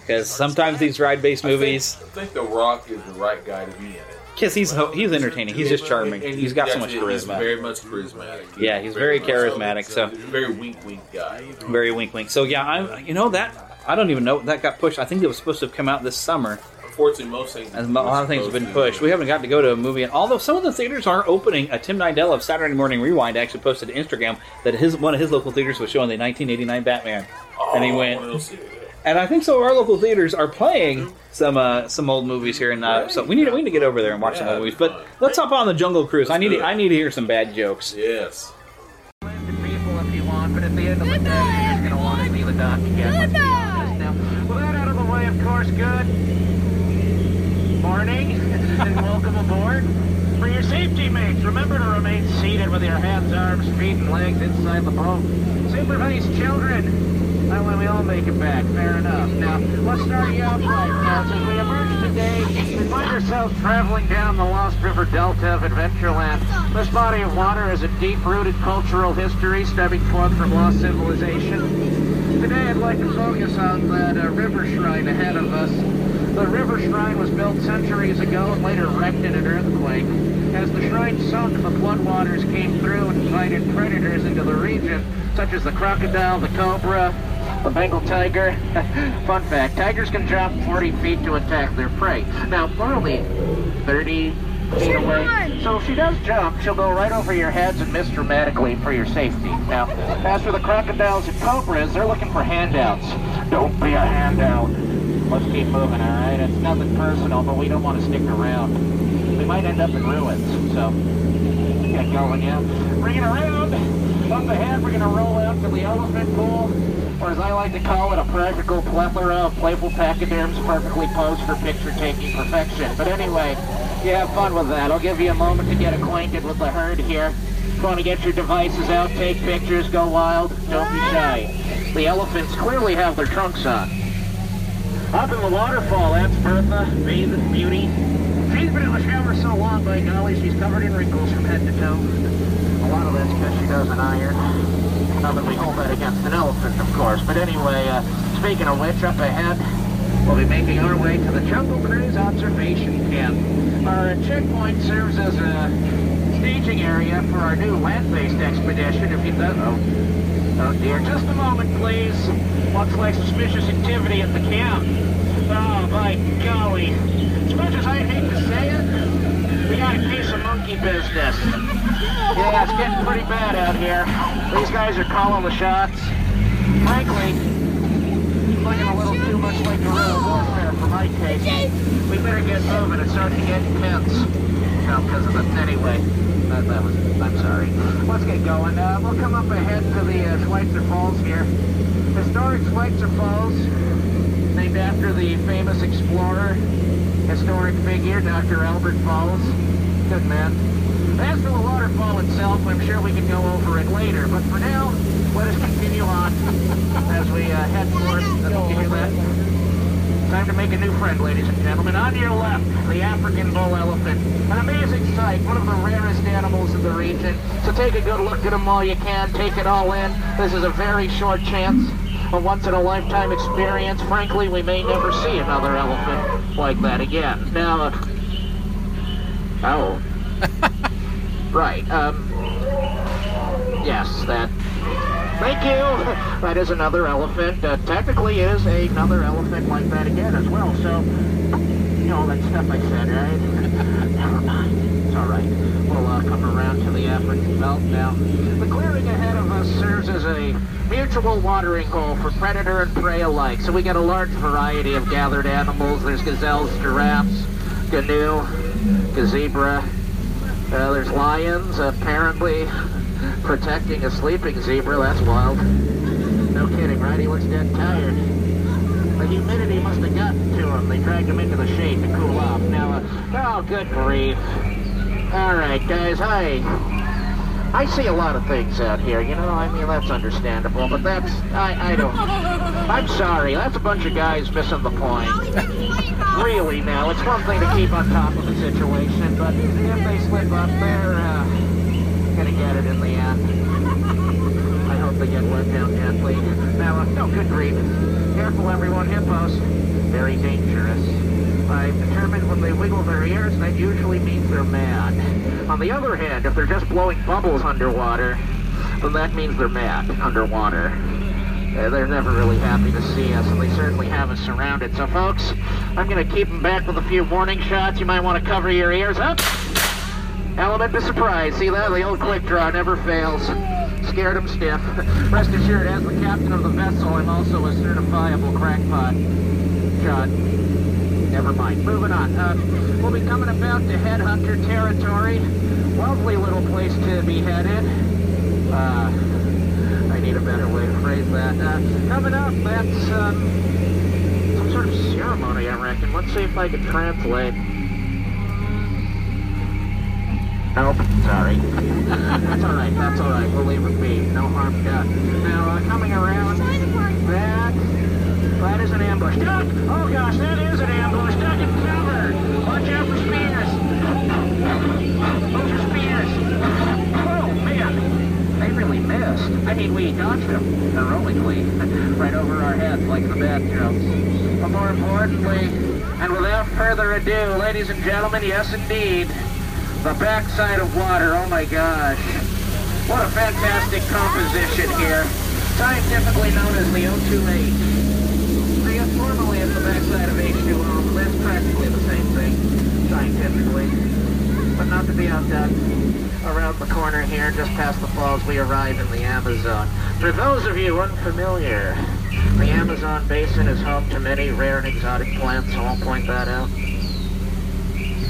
Speaker 14: because sometimes these ride-based movies,
Speaker 15: I think The Rock is the right guy to be in
Speaker 14: because he's he's entertaining, he's just charming,
Speaker 15: And
Speaker 14: he's got so much charisma.
Speaker 15: very much charismatic.
Speaker 14: Yeah, he's very charismatic, so-
Speaker 15: very wink, wink guy.
Speaker 14: Very wink wink. So yeah, I'm you know that I don't even know that got pushed. I think it was supposed to have come out this summer.
Speaker 15: Unfortunately, most things.
Speaker 14: As a lot of things have been pushed. We haven't got to go to a movie, and although some of the theaters are opening, uh, Tim Nidell of Saturday Morning Rewind actually posted to Instagram that his one of his local theaters was showing the 1989 Batman, and he
Speaker 15: Oh,
Speaker 14: went.
Speaker 15: What else is there?
Speaker 14: And I think some of our local theaters are playing some uh, some old movies here, and uh, so we need we need to get over there and watch some
Speaker 15: Yeah,
Speaker 14: old movies. But let's hop on the Jungle Cruise. I need to, I need to hear some bad jokes.
Speaker 15: Yes.
Speaker 21: people if you want, but at the end of the day, you're just gonna want to see the doc again. Let's be honest. Now, with that out of the way, of course, good morning and welcome aboard. For your safety, mates, remember to remain seated with your hands, arms, feet, and legs inside the boat. Supervise children. That way we all make it back. Fair enough. Now, let's start you off right. As we emerge today, we find ourselves traveling down the Lost River Delta of Adventureland. This body of water has a deep-rooted cultural history stemming forth from lost civilization. Today, I'd like to focus on that uh, river shrine ahead of us. The river shrine was built centuries ago and later wrecked in an earthquake. As the shrine sunk, the floodwaters came through and invited predators into the region, such as the crocodile, the cobra, the Bengal tiger. (laughs) Fun fact, tigers can jump 40 feet to attack their prey. Now, we're only 30 feet away. So if she does jump, she'll go right over your heads and miss dramatically for your safety. Now, as for the crocodiles and cobras, they're looking for handouts. Don't be a handout. Let's keep moving, all right? It's nothing personal, but we don't want to stick around. We might end up in ruins, so get going, yeah? Bring it around. Up ahead, we're going to roll out to the elephant pool, or as I like to call it, a practical plethora of playful pachyderms perfectly posed for picture-taking perfection. But anyway, you have fun with that. I'll give you a moment to get acquainted with the herd here. If you want to get your devices out, take pictures, go wild, don't be shy. The elephants clearly have their trunks on. Up in the waterfall, that's Bertha, bathing beauty. She's been in the shower so long, by golly, she's covered in wrinkles from head to toe. A lot of that's because she doesn't iron. Not that we hold that against an elephant, of course. But anyway, uh, speaking of which, up ahead, we'll be making our way to the Jungle Cruise Observation Camp. Our checkpoint serves as a staging area for our new land-based expedition, if you don't know. Oh dear, just a moment, please. Looks like suspicious activity at the camp. Oh, by golly. As much as I'd hate to say it, we got a case of monkey business. Yeah, it's getting pretty bad out here. These guys are calling the shots. Frankly, looking a little too much like guerrilla warfare for my taste. We better get moving. It's starting to get intense. No, because of the... Anyway, that, that was... I'm sorry. Let's get going. Uh, we'll come up ahead to the uh, Schweitzer Falls here. Historic Schweitzer Falls, named after the famous explorer, historic figure, Dr. Albert Falls. Good man. As for the waterfall itself, I'm sure we can go over it later, but for now, let us continue on (laughs) as we uh, head north. the you hear that? Time to make a new friend, ladies and gentlemen. On your left, the African bull elephant. An amazing sight, one of the rarest animals in the region. So take a good look at them while you can. Take it all in. This is a very short chance, a once-in-a-lifetime experience. Frankly, we may never see another elephant like that again. Now, uh, oh. (laughs) right, um, yes, that Thank you. (laughs) That is another elephant. Uh, technically is another elephant like that again as well. So, you know, all that stuff I said, right? (laughs) Never mind. It's all right. We'll uh, come around to the African veldt now. The clearing ahead of us serves as a mutual watering hole for predator and prey alike. So we get a large variety of gathered animals. There's gazelles, giraffes, gnu, gazebra. Uh, there's lions, apparently protecting a sleeping zebra. That's wild. No kidding, right? He looks dead tired. The humidity must have gotten to him. They dragged him into the shade to cool off. Now, uh, oh, good grief. All right, guys, I, I see a lot of things out here, you know, I mean, that's understandable, but that's, I, I don't, I'm sorry, that's a bunch of guys missing the point. (laughs) Really, now, it's one thing to keep on top of the situation, but if they slip up, they're, uh, gonna get it in the end. I hope they get let down gently. Now, uh, no, good grief. Careful, everyone, hippos. Very dangerous. I've determined when they wiggle their ears, that usually means they're mad. On the other hand, if they're just blowing bubbles underwater, then that means they're mad underwater. Uh, they're never really happy to see us, and they certainly have us surrounded. So, folks, I'm going to keep them back with a few warning shots. You might want to cover your ears up. Element of surprise. See that? The old quick draw never fails. Scared him stiff. (laughs) Rest assured, as the captain of the vessel, I'm also a certifiable crackpot. Shot. Never mind. Moving on. Uh, we'll be coming about to headhunter territory. Lovely little place to be headed. Uh, better way to phrase that. Uh, coming up, that's um, some sort of ceremony, I reckon. Let's see if I can translate. Nope, sorry. that's all right, that's all right. We'll leave it be. No harm done. Now, uh, coming around, that, that is an ambush. Duck! Oh gosh, that is an ambush. Duck and cover! Watch out for spears! Those are spears! Oh, man! They really missed. I mean, we dodged them heroically. (laughs) right over our heads like the bad jokes. But more importantly, and without further ado, ladies and gentlemen, yes indeed, the backside of water, oh my gosh. What a fantastic composition here. Scientifically known as the O28. So yes, formally it's the backside of H2O, but that's practically the same thing, scientifically. But not to be outdone, around the corner here, just past the falls, we arrive in the Amazon. For those of you unfamiliar, the Amazon basin is home to many rare and exotic plants, so I'll point that out.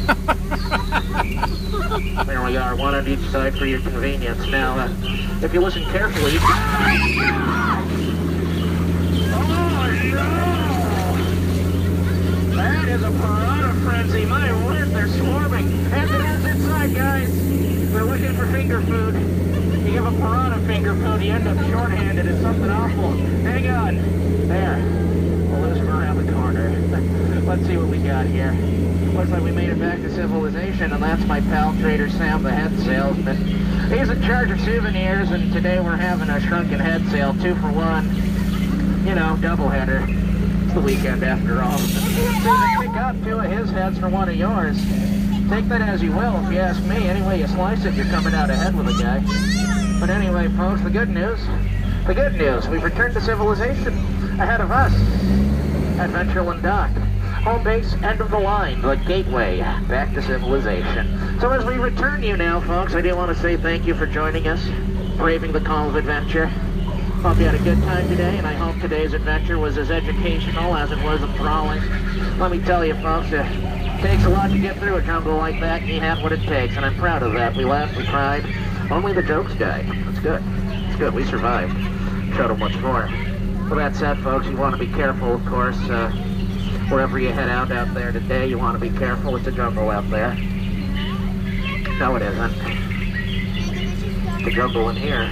Speaker 21: (laughs) there we are, one on each side for your convenience. Now, uh, if you listen carefully... That is a piranha frenzy. My word, they're swarming. Evidence inside, guys. They're looking for finger food. You give a piranha finger food, you end up shorthanded. It's something awful. Hang on. There. We'll lose them around the corner. (laughs) Let's see what we got here. Looks like we made it back to civilization, and that's my pal Trader Sam, the head salesman. He's in charge of souvenirs, and today we're having a shrunken head sale, two for one. You know, double header. It's the weekend after all. you pick up two of his heads for one of yours. Take that as you will, if you ask me. Any way you slice it, you're coming out ahead with a guy. But anyway, folks, the good news. The good news, we've returned to civilization. Ahead of us, Adventureland Dock home base, end of the line, the gateway back to civilization. So as we return you now, folks, I do want to say thank you for joining us, braving the call of adventure. Hope you had a good time today, and I hope today's adventure was as educational as it was enthralling. Let me tell you, folks, it takes a lot to get through a jungle like that, you have what it takes, and I'm proud of that. We laughed, we cried. Only the jokes died. That's good. It's good. We survived. Showed them what's for. With that said, folks, you want to be careful, of course. Uh, wherever you head out out there today, you want to be careful. It's a jungle out there. No, it isn't. The jungle in here.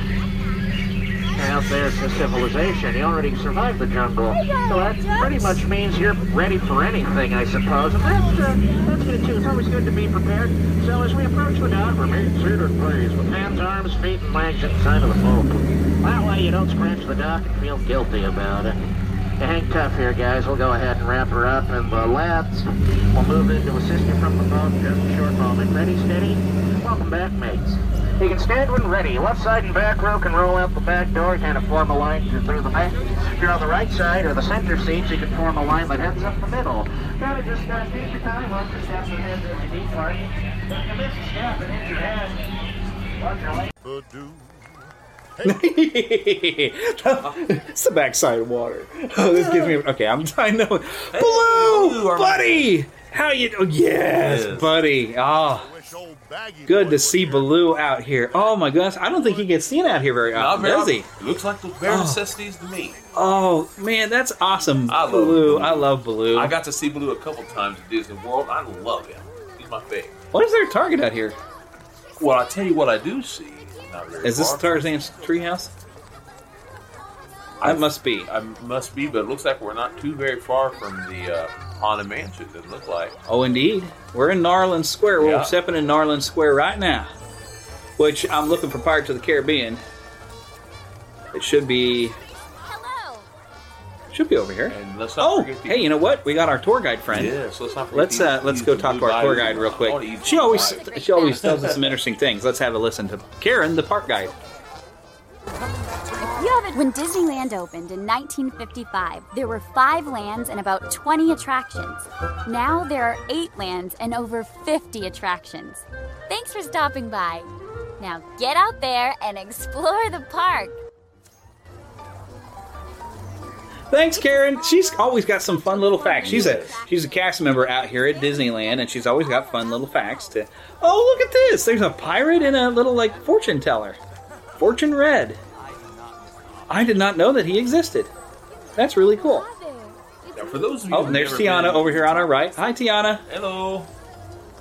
Speaker 21: Out there to civilization. You already survived the jungle. So that pretty much means you're ready for anything, I suppose. And that's, uh, that's good too. It's always good to be prepared. So as we approach the dock, remain seated, please, with hands, arms, feet, and legs inside of the boat. That way you don't scratch the dock and feel guilty about it. Hang tough here, guys. We'll go ahead and wrap her up, and the lads will move in to assist you from the boat in just a short moment. Ready, steady? Welcome back, mates. You can stand when ready. Left side and back row can roll out the back door, kind of form a line through the back. If you're on the right side or the center seats, you can form a line that heads up the middle. Gotta just uh, take your time, watch your steps and heads as you depart. If you miss a step and hit your head, watch your leg. (laughs)
Speaker 14: it's the backside of water. Oh, (laughs) this gives me. Okay, I'm. (laughs) I know. Blue, blue buddy. How you? Oh, yes,
Speaker 15: Yes.
Speaker 14: buddy. Oh, good to see Baloo out here. Oh my gosh, I don't think he gets seen out here very often,
Speaker 15: very
Speaker 14: does he?
Speaker 15: often. Looks like the bare
Speaker 14: Oh.
Speaker 15: necessities to me.
Speaker 14: Oh man, that's awesome.
Speaker 15: I love
Speaker 14: Baloo.
Speaker 15: Baloo.
Speaker 14: I love Baloo.
Speaker 15: I got to see Baloo a couple times at Disney World. I love him. He's my favorite.
Speaker 14: What is their target out here?
Speaker 15: Well, I tell you what I do see.
Speaker 14: Is this
Speaker 15: far.
Speaker 14: Tarzan's treehouse? That must be.
Speaker 15: I must be, but it looks like we're not too very far from the uh, Haunted Mansion. Doesn't look like.
Speaker 14: Oh, indeed. We're in New Orleans Square. We're
Speaker 15: Yeah.
Speaker 14: stepping in New Orleans Square right now. Which I'm looking for Pirates of the Caribbean. It should be. Hello. Should be over here.
Speaker 15: And let's not
Speaker 14: Oh,
Speaker 15: the
Speaker 14: hey, you know what? We got our tour guide friend.
Speaker 15: Yes, let's not forget
Speaker 14: Let's uh, let's go talk to our tour
Speaker 15: guide
Speaker 14: guide real quick. She always
Speaker 15: guide.
Speaker 14: she always tells us some interesting things. Let's have a listen to Karen, the park guide.
Speaker 22: When Disneyland opened in 1955, there were five lands and about 20 attractions. Now there are eight lands and over 50 attractions. Thanks for stopping by. Now get out there and explore the park.
Speaker 14: Thanks, Karen. She's always got some fun little facts. She's a she's a cast member out here at Disneyland, and she's always got fun little facts to. Oh, look at this! There's a pirate and a little like fortune teller, Fortune Red. I did not know that he existed. That's really cool.
Speaker 15: Now, for those of you
Speaker 14: Oh, and there's Tiana
Speaker 15: been-
Speaker 14: over here on our right. Hi, Tiana.
Speaker 15: Hello.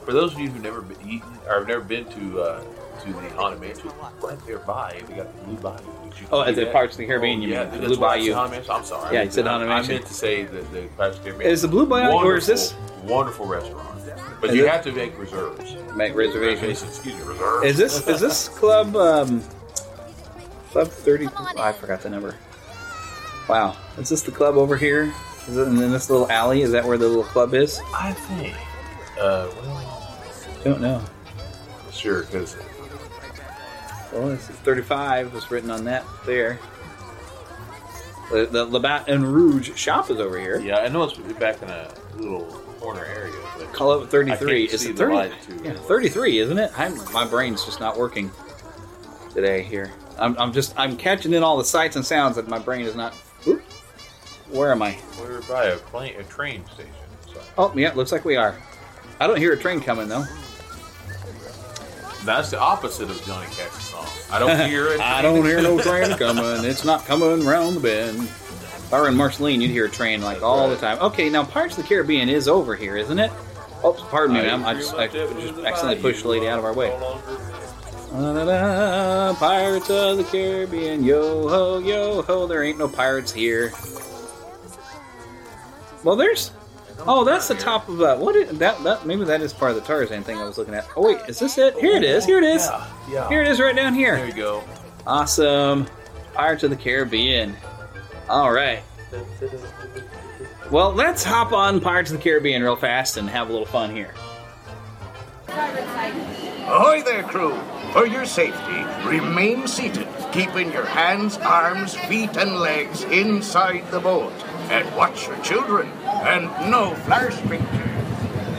Speaker 15: For those of you who've never been eaten or have never been to uh, to the Haunted Mansion, right there by they got the Blue Bayou.
Speaker 14: Oh, at the? Pirates of the Caribbean,
Speaker 15: Oh,
Speaker 14: you
Speaker 15: yeah,
Speaker 14: mean, the Blue
Speaker 15: why I said
Speaker 14: Bayou.
Speaker 15: Haunted Mansion. I'm sorry.
Speaker 14: Yeah, you said
Speaker 15: I-
Speaker 14: Haunted
Speaker 15: I meant to say the, the Pirates of the Caribbean.
Speaker 14: Is the Blue Bayou- or is this-
Speaker 15: Wonderful- wonderful restaurant? But
Speaker 14: Is
Speaker 15: you
Speaker 14: it-
Speaker 15: have to make reserves.
Speaker 14: Make reservations.
Speaker 15: Excuse me, reserves.
Speaker 14: Is this is this club um, club thirty? I forgot the number. Wow, is this the club over here? Is it in this little alley? Is that where the little club is?
Speaker 15: I think. Uh, well,
Speaker 14: Don't know.
Speaker 15: sure, because
Speaker 14: Well, this is thirty-five. Was written on that there. The, the Le Bat en Rouge shop is over here.
Speaker 15: yeah, I know it's back in a little corner area. But
Speaker 14: Call it thirty-three.
Speaker 15: can't
Speaker 14: Is it thirty? Yeah, thirty-three, isn't it? I'm, my brain's just not working today. Here, I'm, I'm just I'm catching in all the sights and sounds that my brain is not. Oop. Where am I?
Speaker 15: We're by a plane, a train station. So.
Speaker 14: Oh, yeah, looks like we are. I don't hear a train coming though.
Speaker 15: That's the opposite of Johnny Cash's song. I don't (laughs) hear it.
Speaker 14: I don't hear no (laughs) train coming. It's not coming round the bend. If I were in Marceline, you'd hear a train like all the time. Okay, now Pirates of the Caribbean is over here, isn't it? Oh, pardon me, ma'am. I just, I just accidentally pushed the lady out of our way. Da-da-da, Pirates of the Caribbean, yo ho, yo ho. There ain't no pirates here. Well, there's. Oh, that's the top of uh, what? Is, that that maybe that is part of the Tarzan thing I was looking at. Oh wait, is this it? Here it is. Here it is.
Speaker 15: Yeah, yeah.
Speaker 14: Here it is, right down here.
Speaker 15: There you go.
Speaker 14: Awesome. Pirates of the Caribbean. All right. Well, let's hop on Pirates of the Caribbean real fast and have a little fun here.
Speaker 10: Ahoy there, crew! For your safety, remain seated, keeping your hands, arms, feet, and legs inside the boat. And watch your children, and no flash pictures.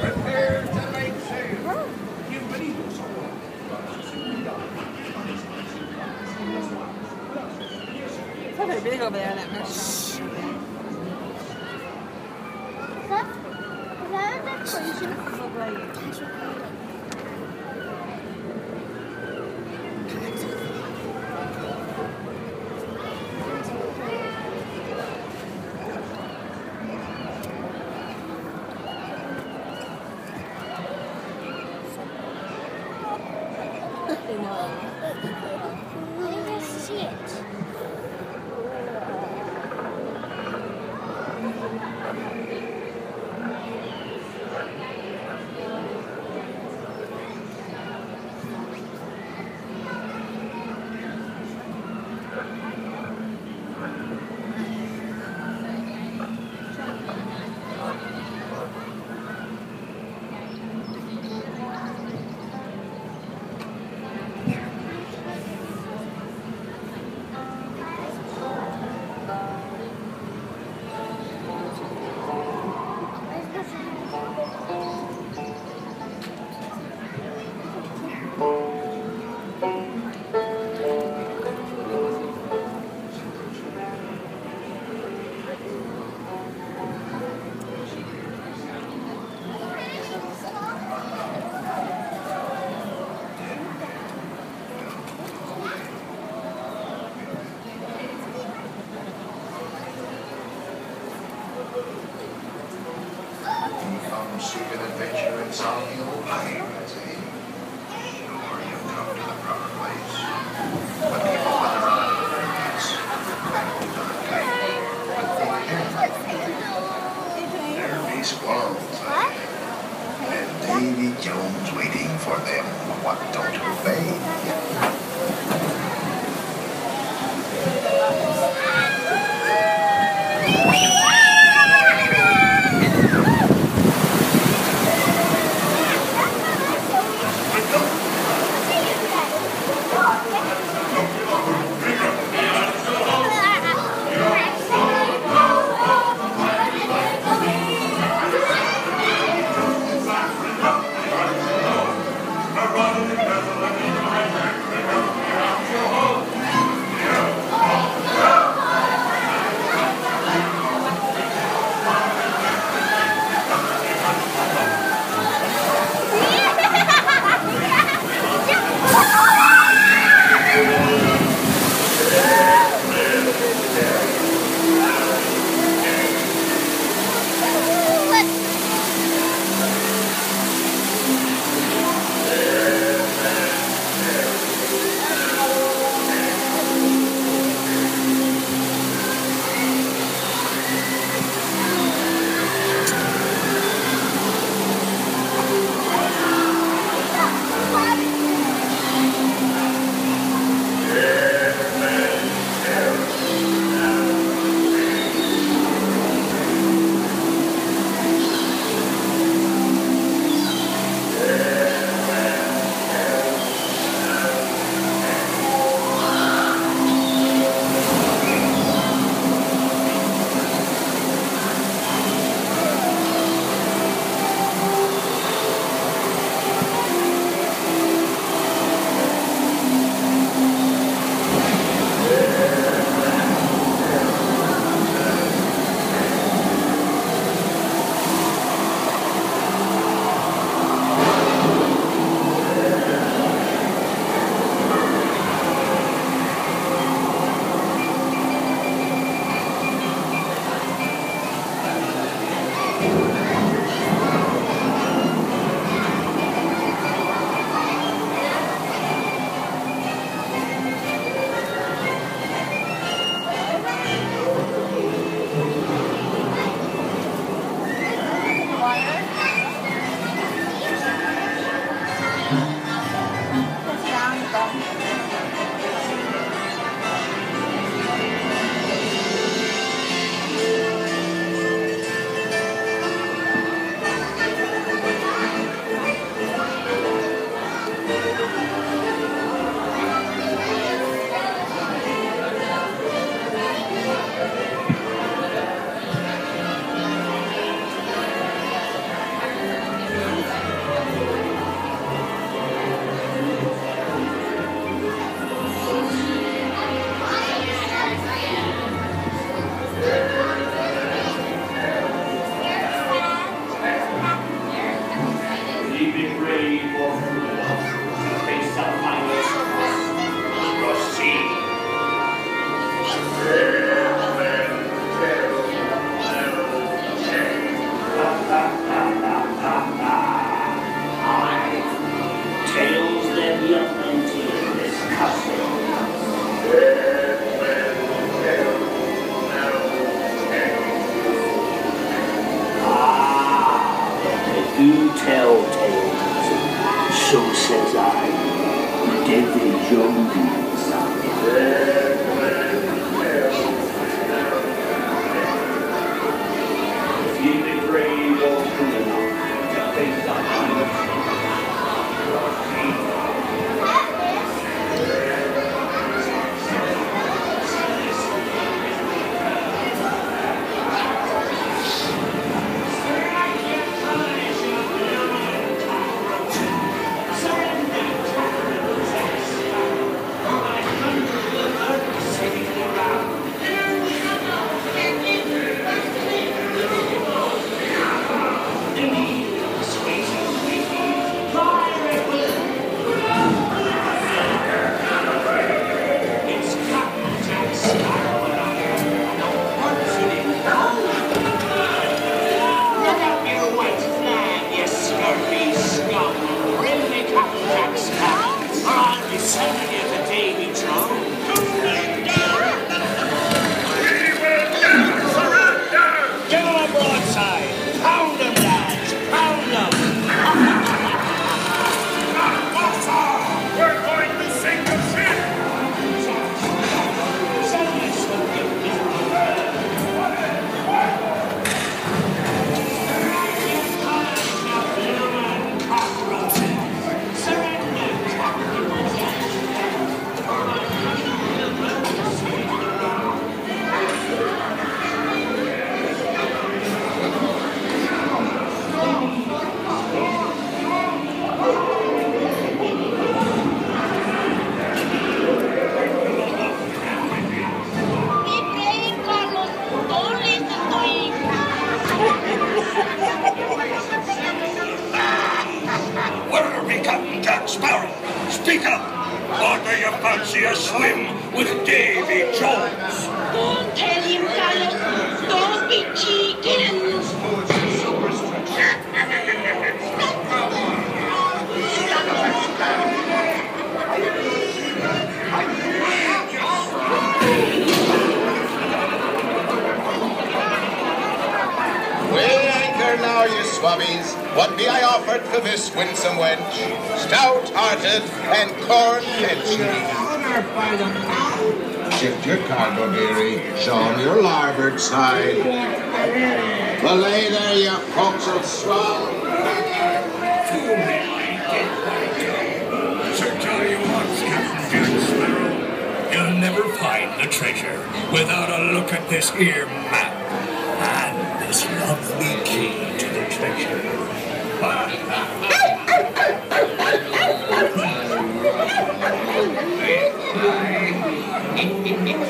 Speaker 10: Prepare to make over you believe.
Speaker 23: that
Speaker 24: that?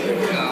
Speaker 13: Come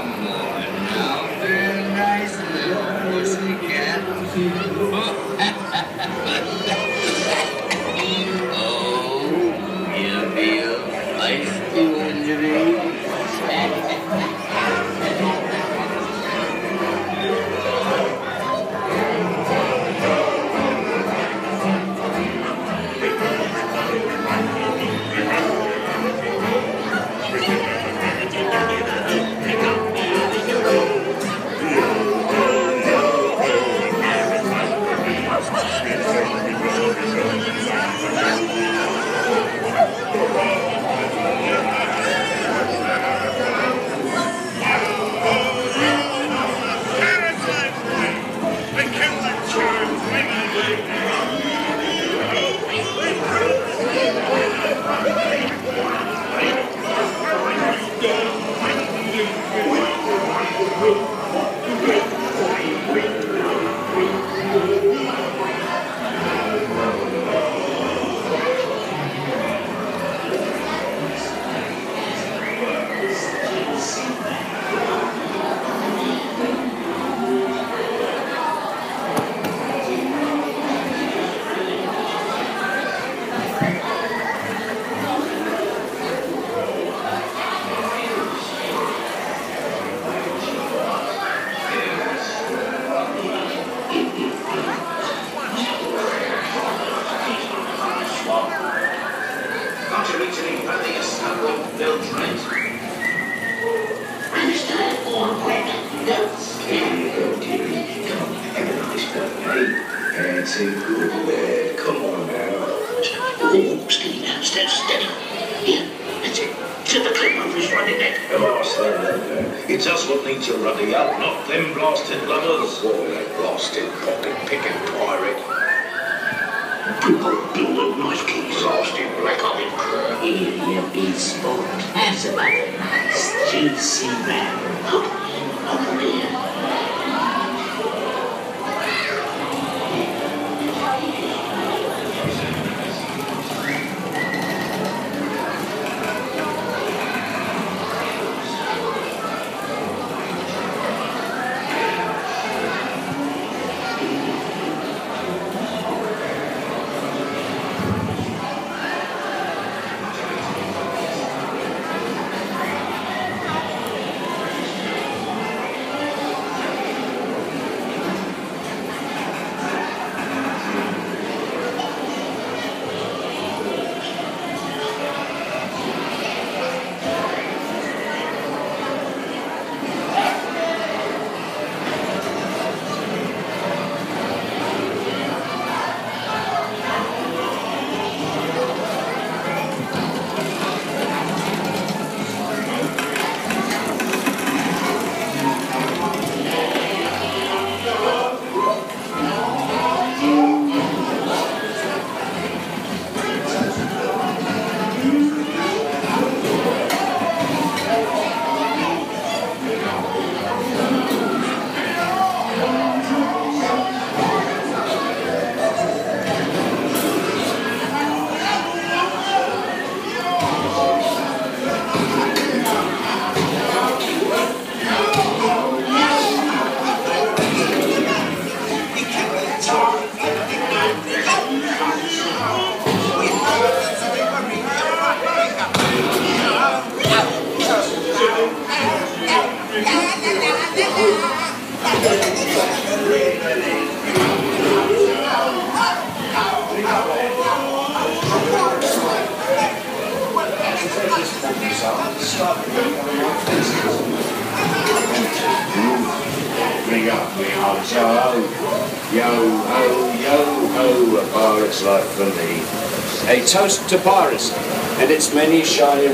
Speaker 13: shiny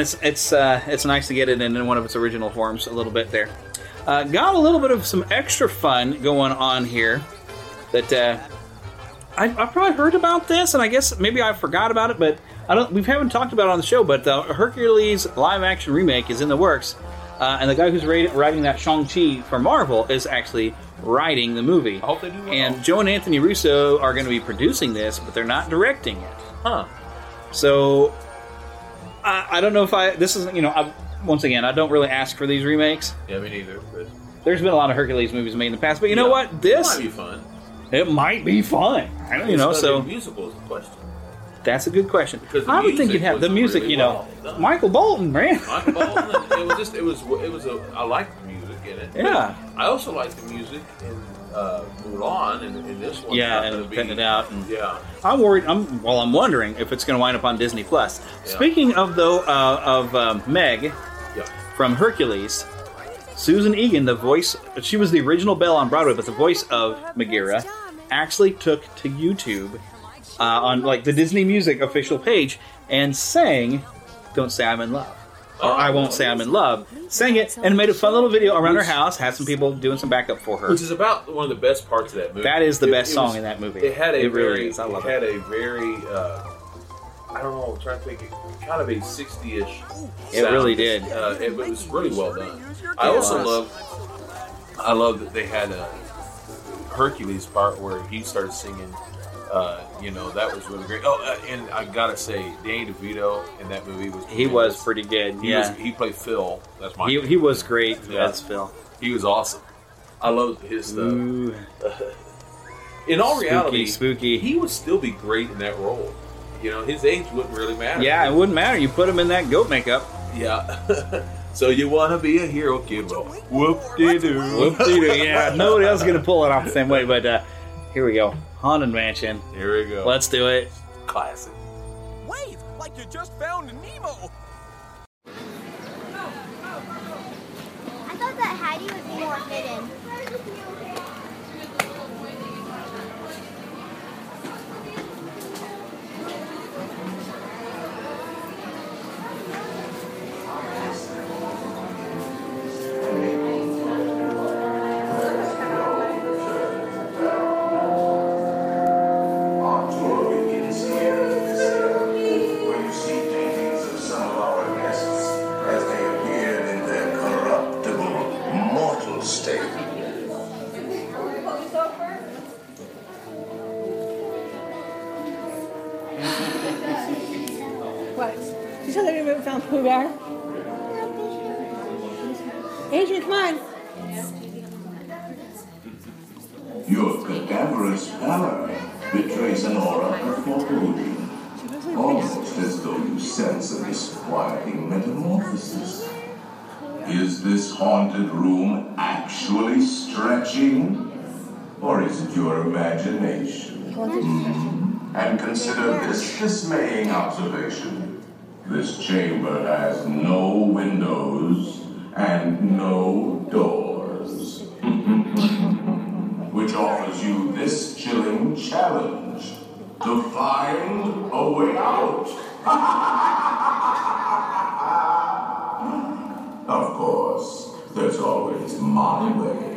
Speaker 14: and it's it's uh, it's nice to get it in, in one of its original forms a little bit there. Uh, got a little bit of some extra fun going on here. That uh, I, I probably heard about this, and I guess maybe I forgot about it, but I don't. We haven't talked about it on the show. But the Hercules live action remake is in the works, uh, and the guy who's writing, writing that Shang Chi for Marvel is actually writing the movie. I
Speaker 15: hope they do well.
Speaker 14: And Joe and Anthony Russo are going to be producing this, but they're not directing it.
Speaker 15: Huh.
Speaker 14: So I, don't know if I. This is you know. I, once again, I don't really ask for these remakes.
Speaker 15: Yeah, me neither. But
Speaker 14: There's been a lot of Hercules movies made in the past, but you know what? This
Speaker 15: might be fun.
Speaker 14: It might be fun. I don't, you know.
Speaker 15: It's
Speaker 14: So
Speaker 15: be musical is the question.
Speaker 14: that's a good question.
Speaker 15: Because the
Speaker 14: I would think
Speaker 15: music
Speaker 14: you'd have
Speaker 15: was
Speaker 14: the music.
Speaker 15: really
Speaker 14: you know,
Speaker 15: well done.
Speaker 14: Michael Bolton, man.
Speaker 15: Michael Bolton. it was just it was it was a I liked the music in it.
Speaker 14: Yeah.
Speaker 15: I also liked the music in uh, Mulan and in this one.
Speaker 14: Yeah, and
Speaker 15: be-
Speaker 14: it out. And
Speaker 15: Yeah.
Speaker 14: I'm worried. I'm well. I'm wondering if it's going to wind up on Disney Plus. Speaking of though, uh, of um, Meg
Speaker 15: Yeah.
Speaker 14: from Hercules, Susan Egan, the voice, she was the original Belle on Broadway, but the voice of Megara actually took to YouTube uh, on like the Disney Music official page and sang "Don't Say I'm in Love." Or I Won't Say I'm in Love, sang it, and made a fun little video around her house, had some people doing some backup for her.
Speaker 15: Which is about one of the best parts of that movie.
Speaker 14: That is the
Speaker 15: It-
Speaker 14: best
Speaker 15: it
Speaker 14: song
Speaker 15: was-
Speaker 14: in that movie.
Speaker 15: It had a
Speaker 14: It really
Speaker 15: very,
Speaker 14: is. I love
Speaker 15: it had a very, uh, I don't know, I'm trying to think, it kind of a 60-ish.
Speaker 14: It
Speaker 15: sound.
Speaker 14: really did.
Speaker 15: Uh, it, was really well done. I also
Speaker 14: was.
Speaker 15: love, I love that they had a Hercules part where he started singing. Uh, you know that was really great. Oh, uh, and I gotta say, Danny DeVito in that movie was
Speaker 14: He was pretty good.
Speaker 15: He,
Speaker 14: yeah,
Speaker 15: was, he played Phil. That's my.
Speaker 14: he, he was great
Speaker 15: Yeah.
Speaker 14: as Phil.
Speaker 15: He was awesome. I love his stuff. In all
Speaker 14: Spooky,
Speaker 15: reality,
Speaker 14: spooky.
Speaker 15: he would still be great in that role. You know, his age wouldn't really matter.
Speaker 14: Yeah, it wouldn't matter. You put him in that goat makeup.
Speaker 15: Yeah. (laughs) so you want to be a hero, kid? Well, whoop de doo.
Speaker 14: Whoop-de-doo. Yeah, nobody else is gonna pull it off the same way. But uh, here we go, Haunted Mansion.
Speaker 15: Here we go.
Speaker 14: Let's do it.
Speaker 15: Classic.
Speaker 25: Wave, like you just found Nemo.
Speaker 26: I thought that Heidi would be more hidden.
Speaker 27: Consider this dismaying observation. This chamber has no windows and no doors. (laughs) Which offers you this chilling challenge to find a way out. (laughs) of course, there's always my way.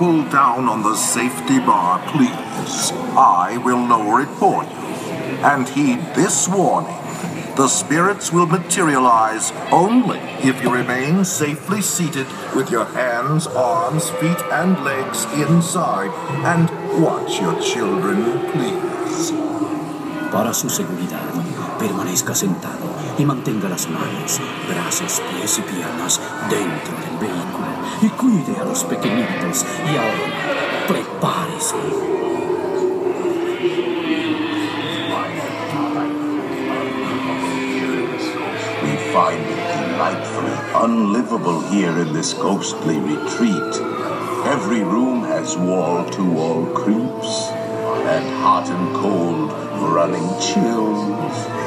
Speaker 10: pull down on the safety bar, please. I will lower it for you. And heed this warning. The spirits will materialize only if you remain safely seated with your hands, arms, feet, and legs inside. And watch your children, please.
Speaker 28: Para su seguridad, permanezca sentado y mantenga las manos, brazos, pies y piernas dentro del vehículo y cuide a los pequeñitos. Y ahora, prepárese.
Speaker 29: We find it delightfully unlivable here in this ghostly retreat. Every room has wall-to-wall -wall creeps and hot and cold running chills.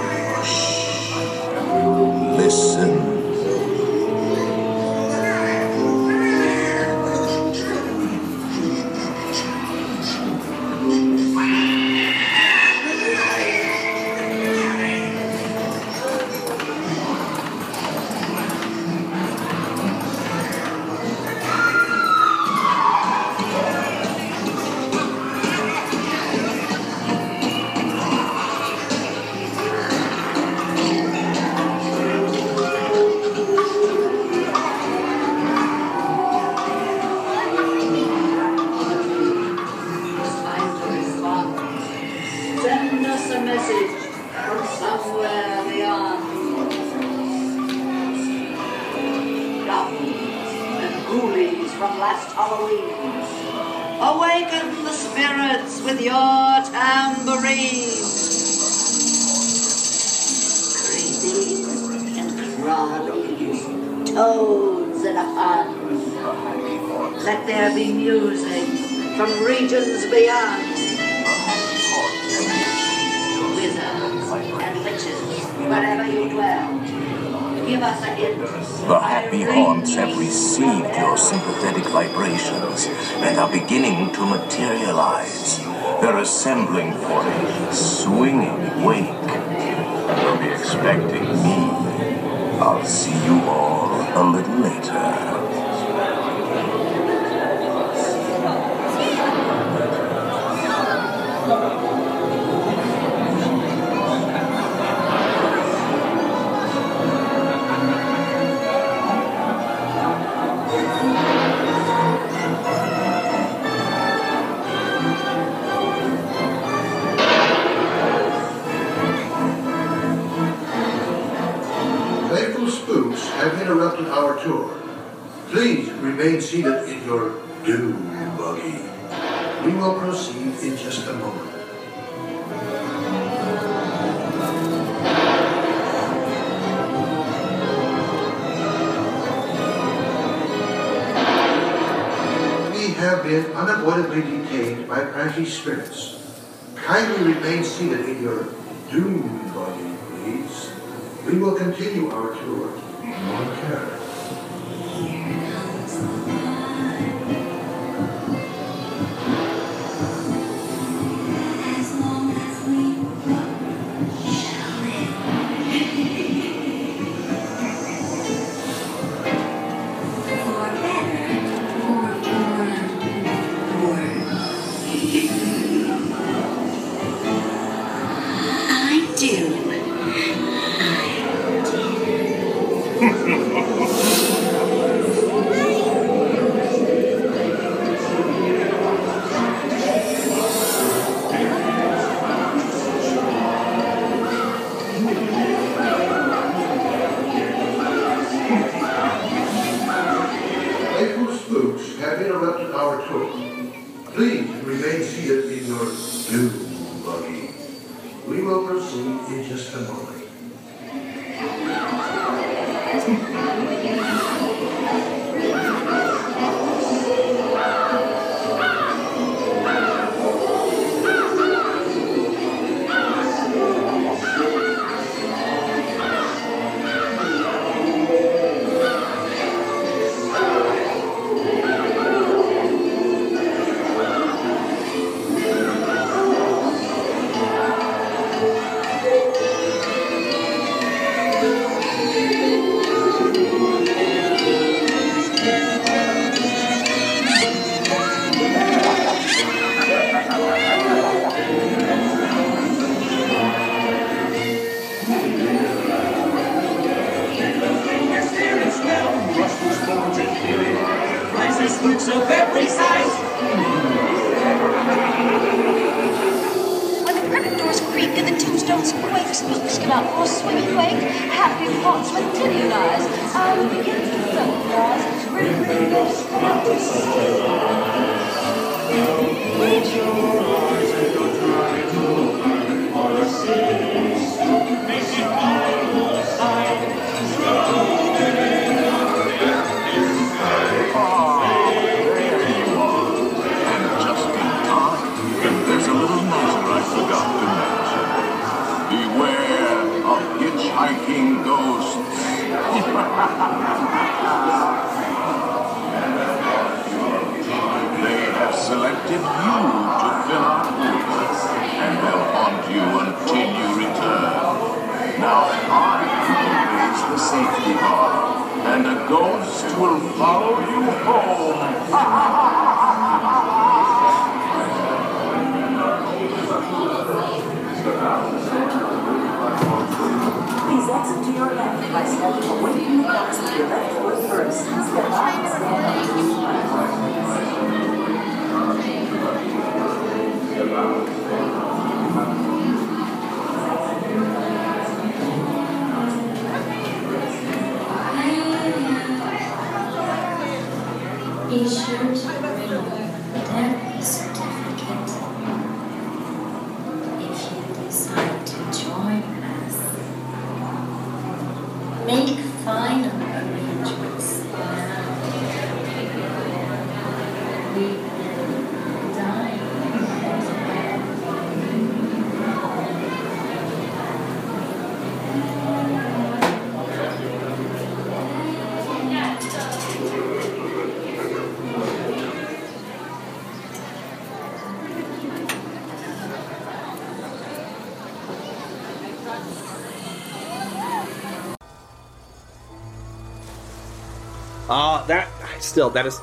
Speaker 14: Still that is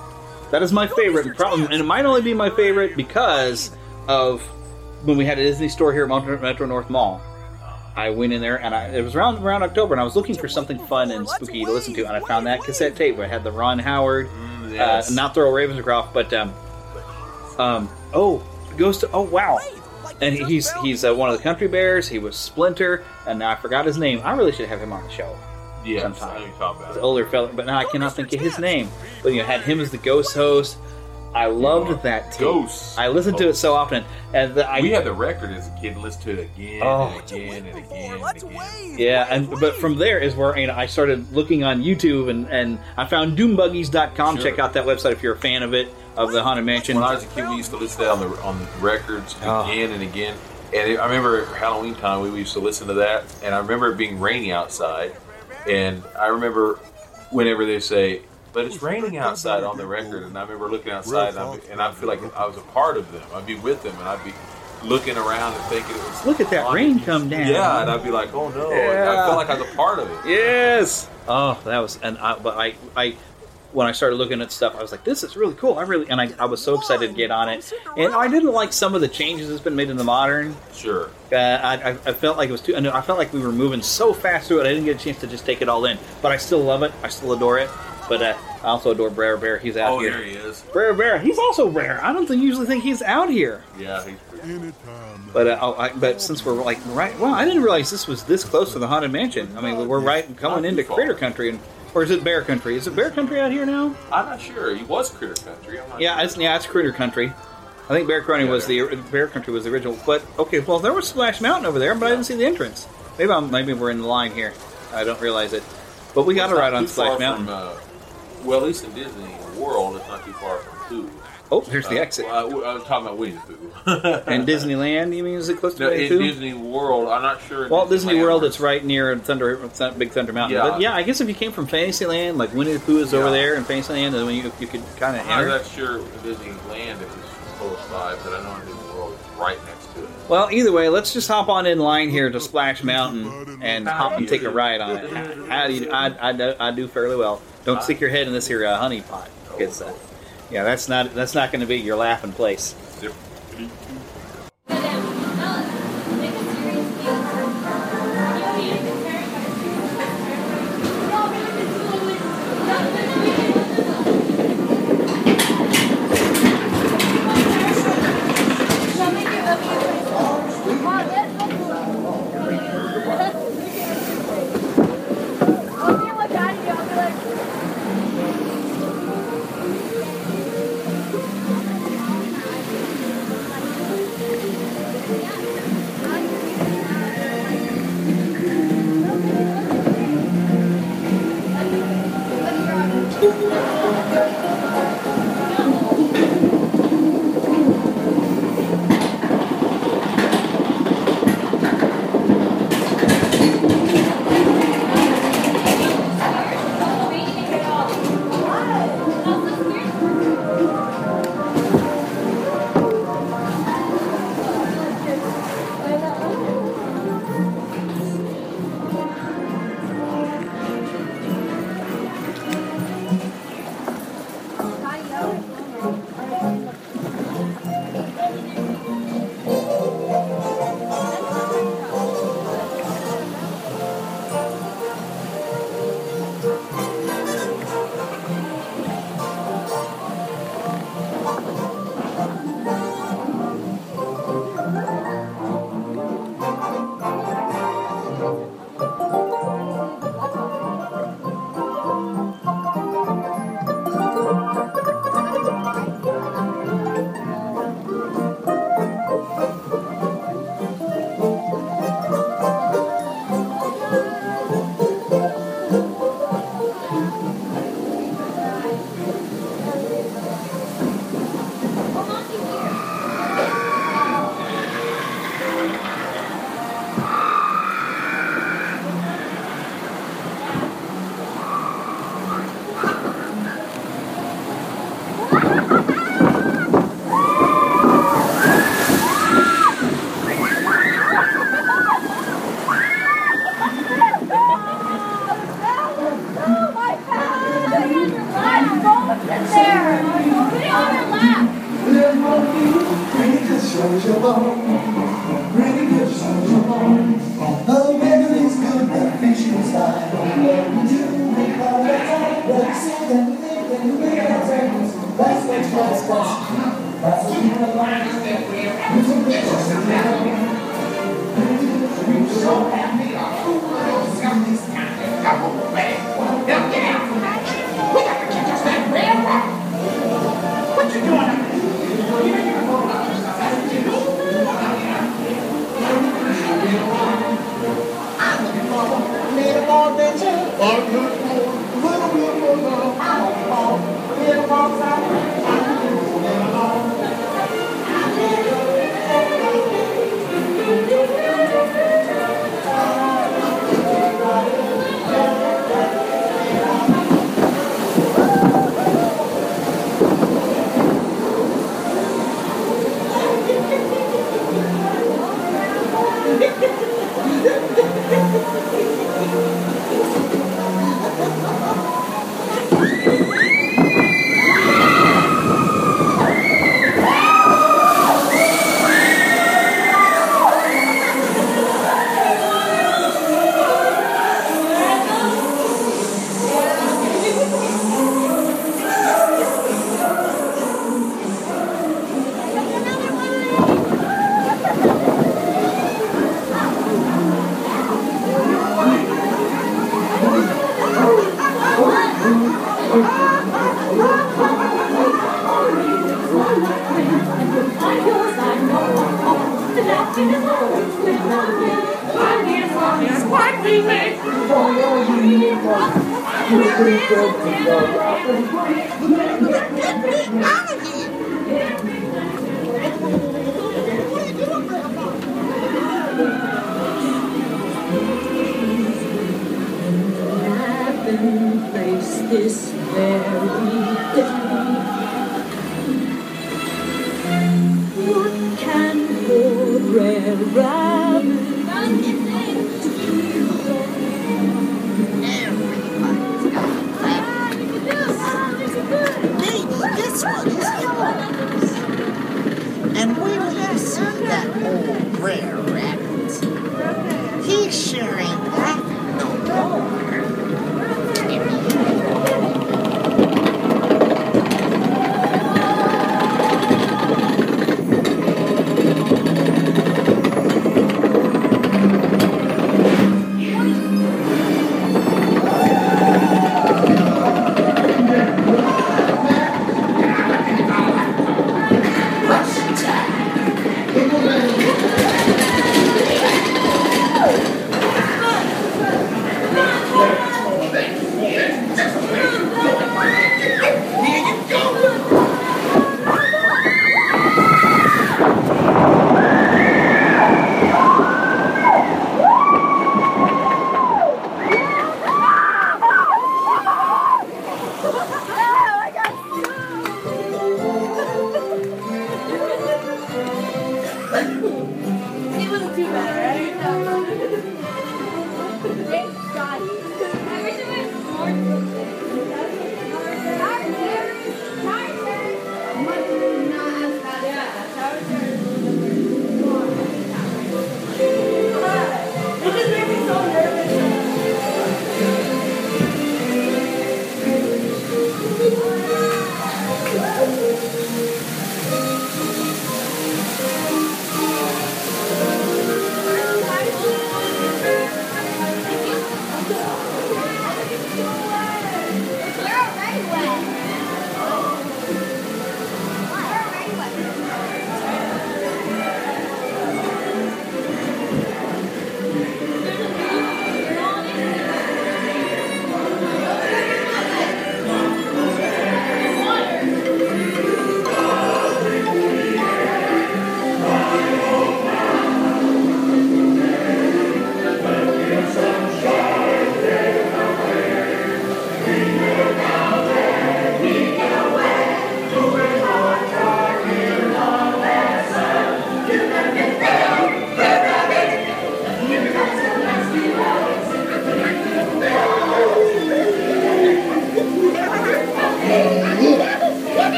Speaker 14: that is my favorite problem, and it might only be my favorite because of when we had a Disney store here at Metro, Metro North Mall. I went in there and I, it was around around October, and I was looking for something fun and spooky to listen to, and I found that cassette tape where it had the Ron Howard,
Speaker 15: yes.
Speaker 14: uh, not Thurl Ravenscroft, but um, um, oh, goes to oh wow, and he's he's uh, one of the Country Bears. He was Splinter, and now I forgot his name. I really should have him on the show.
Speaker 15: Yes,
Speaker 14: sometime.
Speaker 15: I know talking about
Speaker 14: the older fella, but now I cannot think of his name. But you know, had him as the ghost host. I loved that tape.
Speaker 15: Ghosts.
Speaker 14: I listened to it so often, and the, I,
Speaker 15: we had the record as a kid and listened to it again
Speaker 14: Oh.
Speaker 15: and again and again and again.
Speaker 14: yeah, and but from there is where you know I started looking on YouTube, and and I found DoomBuggies.com.
Speaker 15: Sure.
Speaker 14: Check out that website if you're a fan of it of the Haunted Mansion.
Speaker 15: When I was a kid, we used to listen to that on the on the records
Speaker 14: Oh.
Speaker 15: again and again. And it, I remember Halloween time we used to listen to that, and I remember it being rainy outside. And I remember whenever they say, "But it's raining outside" on the record, and I remember looking outside, and, I'd and I feel like I was a part of them. I'd be with them, and I'd be looking around and thinking it was.
Speaker 14: Look at that rain come down.
Speaker 15: Yeah, and I'd be like, "Oh no!"
Speaker 14: Yeah.
Speaker 15: I felt like I was a part of it.
Speaker 14: Yes. Oh, that was and I, but I I when I started looking at stuff, I was like, this is really cool. I really and I, I was so excited to get on it. And I didn't like some of the changes that's been made in the modern.
Speaker 15: Sure.
Speaker 14: Uh, I, I, I felt like it was too. I I felt like we were moving so fast through it. I didn't get a chance to just take it all in. But I still love it. I still adore it. But uh, I also adore Brer Bear. He's out
Speaker 15: Oh,
Speaker 14: here.
Speaker 15: there he is.
Speaker 14: Brer Bear. He's also rare. I don't think usually think he's out here.
Speaker 15: Yeah, he's pretty.
Speaker 14: But uh, oh, I, but since we're like right, well, I didn't realize this was this close to the haunted mansion. I mean, we're right coming into Critter Country, and or is it Bear Country? Is it Bear Country out here now?
Speaker 15: I'm not sure. He was Critter Country. I'm not
Speaker 14: Yeah, it's yeah, it's Critter Country. I think Bear Country was the Bear Country was the original. But okay, well, there was Splash Mountain over there, but I didn't see the entrance. Maybe I'm, maybe we're in the line here. I don't realize it. But we got
Speaker 15: It's
Speaker 14: to ride on Splash Mountain.
Speaker 15: From, uh, well, at least in Disney World, it's not too far from.
Speaker 14: Oh, here's the
Speaker 15: Uh,
Speaker 14: exit.
Speaker 15: well, I, I was talking about Winnie the Pooh.
Speaker 14: and (laughs) Disneyland, you mean is it close to
Speaker 15: No,
Speaker 14: Winnie
Speaker 15: in
Speaker 14: the Pooh?
Speaker 15: Disney World, I'm not sure.
Speaker 14: Walt Disney World, it's right near Thunder, Big Thunder Mountain.
Speaker 15: Yeah.
Speaker 14: But yeah, I guess if you came from Fantasyland, like Winnie the Pooh is over there in Fantasyland, then you, you could kind of
Speaker 15: I'm not
Speaker 14: enter.
Speaker 15: sure Disneyland was close by, but I know Disney World right next to it.
Speaker 14: Well, either way, let's just hop on in line here to Splash Mountain and hop and take a ride on it. (laughs) How do you, I, I, do, I do fairly well. Don't stick your head in this here uh, honey pot. It's, uh, yeah, that's not that's not going to be your laughing place.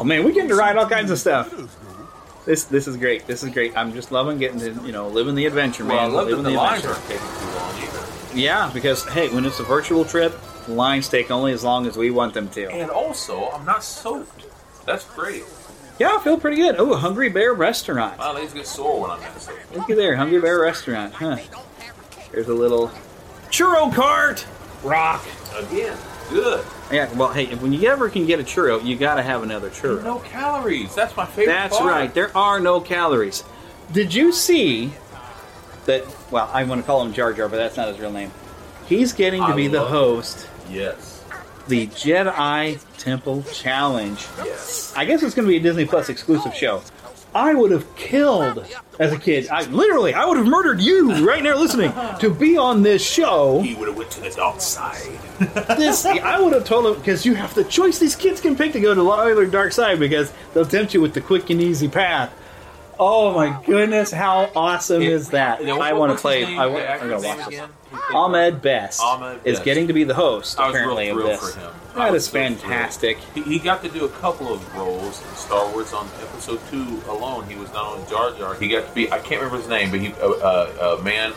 Speaker 14: Oh man, we get to ride all kinds of stuff. This this is great. This is great. I'm just loving getting to you know living the adventure, man.
Speaker 15: Well, I love that
Speaker 14: living
Speaker 15: the lines
Speaker 14: adventure.
Speaker 15: aren't taking too long either.
Speaker 14: Yeah, because hey, when it's a virtual trip, lines take only as long as we want them to.
Speaker 15: And also, I'm not soaked. That's great.
Speaker 14: Yeah, I feel pretty good. Oh, a Hungry Bear restaurant.
Speaker 15: My legs get sore when I'm not soaked.
Speaker 14: Look at there, Hungry Bear restaurant. Huh? There's a little churro cart. Rock.
Speaker 15: Again, good.
Speaker 14: Yeah. Well, hey, when you ever can get a churro, you got to have another churro.
Speaker 15: No calories. That's my favorite
Speaker 14: That's
Speaker 15: part.
Speaker 14: right. There are no calories. Did you see that? Well, I want to call him Jar Jar, but that's not his real name. He's getting to
Speaker 15: I
Speaker 14: be the
Speaker 15: it.
Speaker 14: host.
Speaker 15: Yes.
Speaker 14: The Jedi Temple Challenge.
Speaker 15: Yes.
Speaker 14: I guess it's going to be a Disney Plus exclusive show. I would have killed as a kid. I literally, I would have murdered you right now listening to be on this show.
Speaker 15: He would have went to the dark side.
Speaker 14: This I would have told him because you have the choice these kids can pick to go to light or dark side because they'll tempt you with the quick and easy path. Oh my goodness, how awesome is that? I want to
Speaker 15: what's
Speaker 14: play.
Speaker 15: his name?
Speaker 14: I,
Speaker 15: The
Speaker 14: wa- I'm
Speaker 15: actor's
Speaker 14: gonna
Speaker 15: name
Speaker 14: watch this.
Speaker 15: again?
Speaker 14: Ahmed Best
Speaker 15: Ahmed
Speaker 14: is
Speaker 15: Best.
Speaker 14: getting to be the host
Speaker 15: I was real
Speaker 14: of
Speaker 15: thrilled
Speaker 14: this.
Speaker 15: for him. I
Speaker 14: That
Speaker 15: was
Speaker 14: is
Speaker 15: so thrilled.
Speaker 14: fantastic.
Speaker 15: He, he got to do a couple of roles in Star Wars on episode two alone. He was not only Jar Jar. He got to be I can't remember his name, but he uh, uh, a man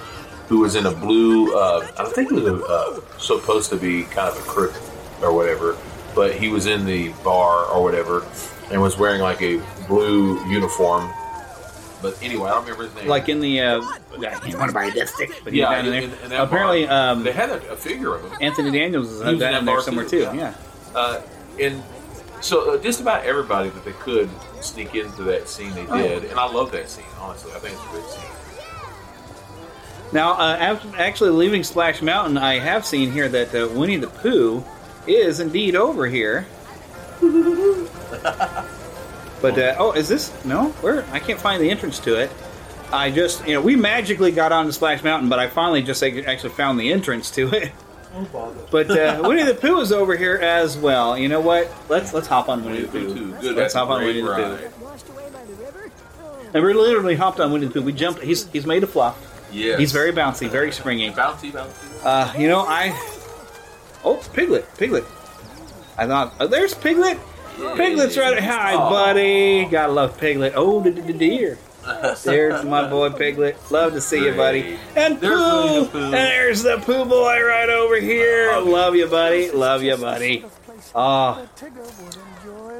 Speaker 15: who was in a blue. Uh, I think he was a, uh, supposed to be kind of a crook or whatever, but he was in the bar or whatever and was wearing like a blue uniform. But anyway, I don't remember his name.
Speaker 14: Like in the uh, I want to buy this stick, but
Speaker 15: yeah,
Speaker 14: down in
Speaker 15: in-
Speaker 14: there.
Speaker 15: in
Speaker 14: Apparently,
Speaker 15: bar.
Speaker 14: um,
Speaker 15: they had a, a figure of him.
Speaker 14: Anthony Daniels is
Speaker 15: in
Speaker 14: down
Speaker 15: that
Speaker 14: there
Speaker 15: bar
Speaker 14: somewhere
Speaker 15: too,
Speaker 14: too.
Speaker 15: yeah.
Speaker 14: Yeah.
Speaker 15: Uh, and so uh, just about everybody that they could sneak into that scene they
Speaker 14: Oh.
Speaker 15: did, and I love that scene. Honestly, I think it's a good scene.
Speaker 14: Now, uh, after actually leaving Splash Mountain, I have seen here that uh, Winnie the Pooh is indeed over here. (laughs) But uh, oh, is this no? Where I can't find the entrance to it. I just you know we magically got onto Splash Mountain, but I finally just ac- actually found the entrance to it. (laughs) But uh, Winnie the Pooh is over here as well. You know what? Let's let's hop on Winnie the Pooh.
Speaker 15: Good,
Speaker 14: Let's hop on
Speaker 15: great
Speaker 14: Winnie the. Pooh. And we literally hopped on Winnie the Pooh. We jumped. He's he's made of fluff.
Speaker 15: Yeah.
Speaker 14: He's very bouncy, very springy.
Speaker 15: Bouncy, bouncy.
Speaker 14: Uh, you know, I. Oh, Piglet, Piglet. I thought, oh, there's Piglet. Piglet's right. Hi,
Speaker 15: Aw.
Speaker 14: buddy. Gotta love Piglet. Oh, the, the, deer. (laughs) There's my boy Piglet. Love to see you, buddy. And
Speaker 15: There's
Speaker 14: Pooh.
Speaker 15: Winnie the Pooh.
Speaker 14: And there's the Pooh boy right over here. Love you, buddy. Love you, buddy. Oh.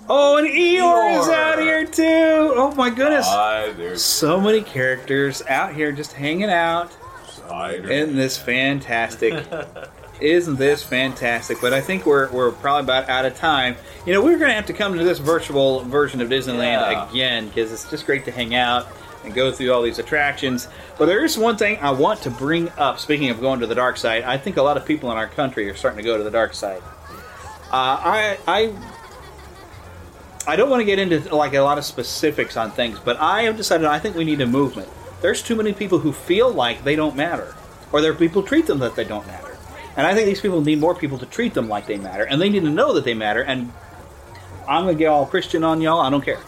Speaker 14: Oh, and Eeyore is out here too. Oh my goodness.
Speaker 15: Hi, there's
Speaker 14: So many characters out here just hanging out.
Speaker 15: Spider.
Speaker 14: Isn't this fantastic? (laughs) Isn't this fantastic? But I think we're, we're probably about out of time. You know, we're going to have to come to this virtual version of Disneyland
Speaker 15: Yeah.
Speaker 14: again because it's just great to hang out and go through all these attractions. But there is one thing I want to bring up. Speaking of going to the dark side, I think a lot of people in our country are starting to go to the dark side. Uh, I I I don't want to get into like a lot of specifics on things, but I have decided I think we need a movement. There's too many people who feel like they don't matter, or there are people treat them that they don't matter. And I think these people need more people to treat them like they matter, and they need to know that they matter. And I'm gonna get all Christian on y'all. I don't care.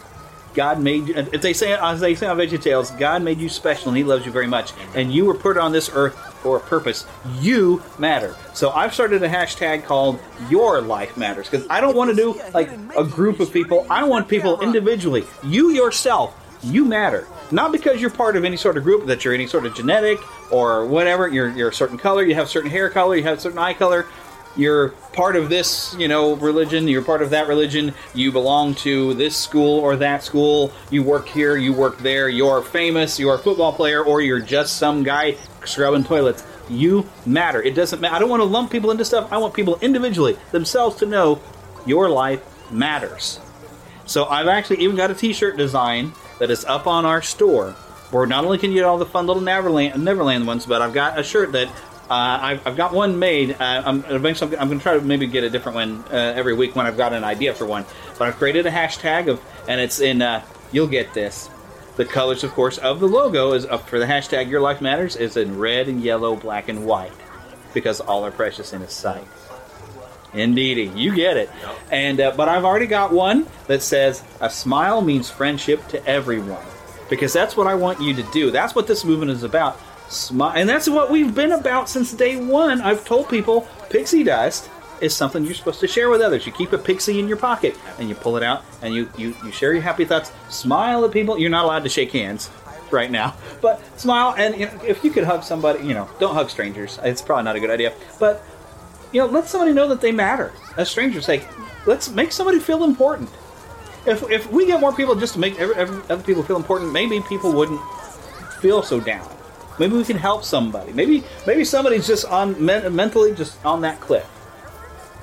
Speaker 14: God made you. If they say, as they say on VeggieTales, God made you special, and He loves you very much, and you were put on this earth for a purpose. You matter. So I've started a hashtag called Your Life Matters because I don't want to do like a group of people. I want people individually. You yourself, you matter. Not because you're part of any sort of group that you're any sort of genetic or whatever. You're you're a certain color. You have certain hair color. You have certain eye color you're part of this, you know, religion, you're part of that religion, you belong to this school or that school, you work here, you work there, you're famous, you're a football player, or you're just some guy scrubbing toilets. You matter. It doesn't matter. I don't want to lump people into stuff. I want people individually, themselves, to know your life matters. So I've actually even got a T-shirt design that is up on our store. Where not only can you get all the fun little Neverland, Neverland ones, but I've got a shirt that uh, I've, I've got one made. Uh, I'm eventually I'm going to try to maybe get a different one uh, every week when I've got an idea for one. But I've created a hashtag of, and it's in. Uh, you'll get this. The colors, of course, of the logo is up for the hashtag Your Life Matters is in red and yellow, black and white, because all are precious in His sight. Indeedy, you get it. And uh, but I've already got one that says a smile means friendship to everyone, because that's what I want you to do. That's what this movement is about. Smile, and that's what we've been about since day one. I've told people pixie dust is something you're supposed to share with others. You keep a pixie in your pocket and you pull it out and you, you, you share your happy thoughts. Smile at people. You're not allowed to shake hands right now, (laughs) but smile. And you know, if you could hug somebody, you know, don't hug strangers. It's probably not a good idea. But you know, let somebody know that they matter. A stranger's like, let's make somebody feel important. If, if we get more people just to make every, every, other people feel important, maybe people wouldn't feel so down. Maybe we can help somebody. Maybe maybe somebody's just on men, mentally just on that cliff,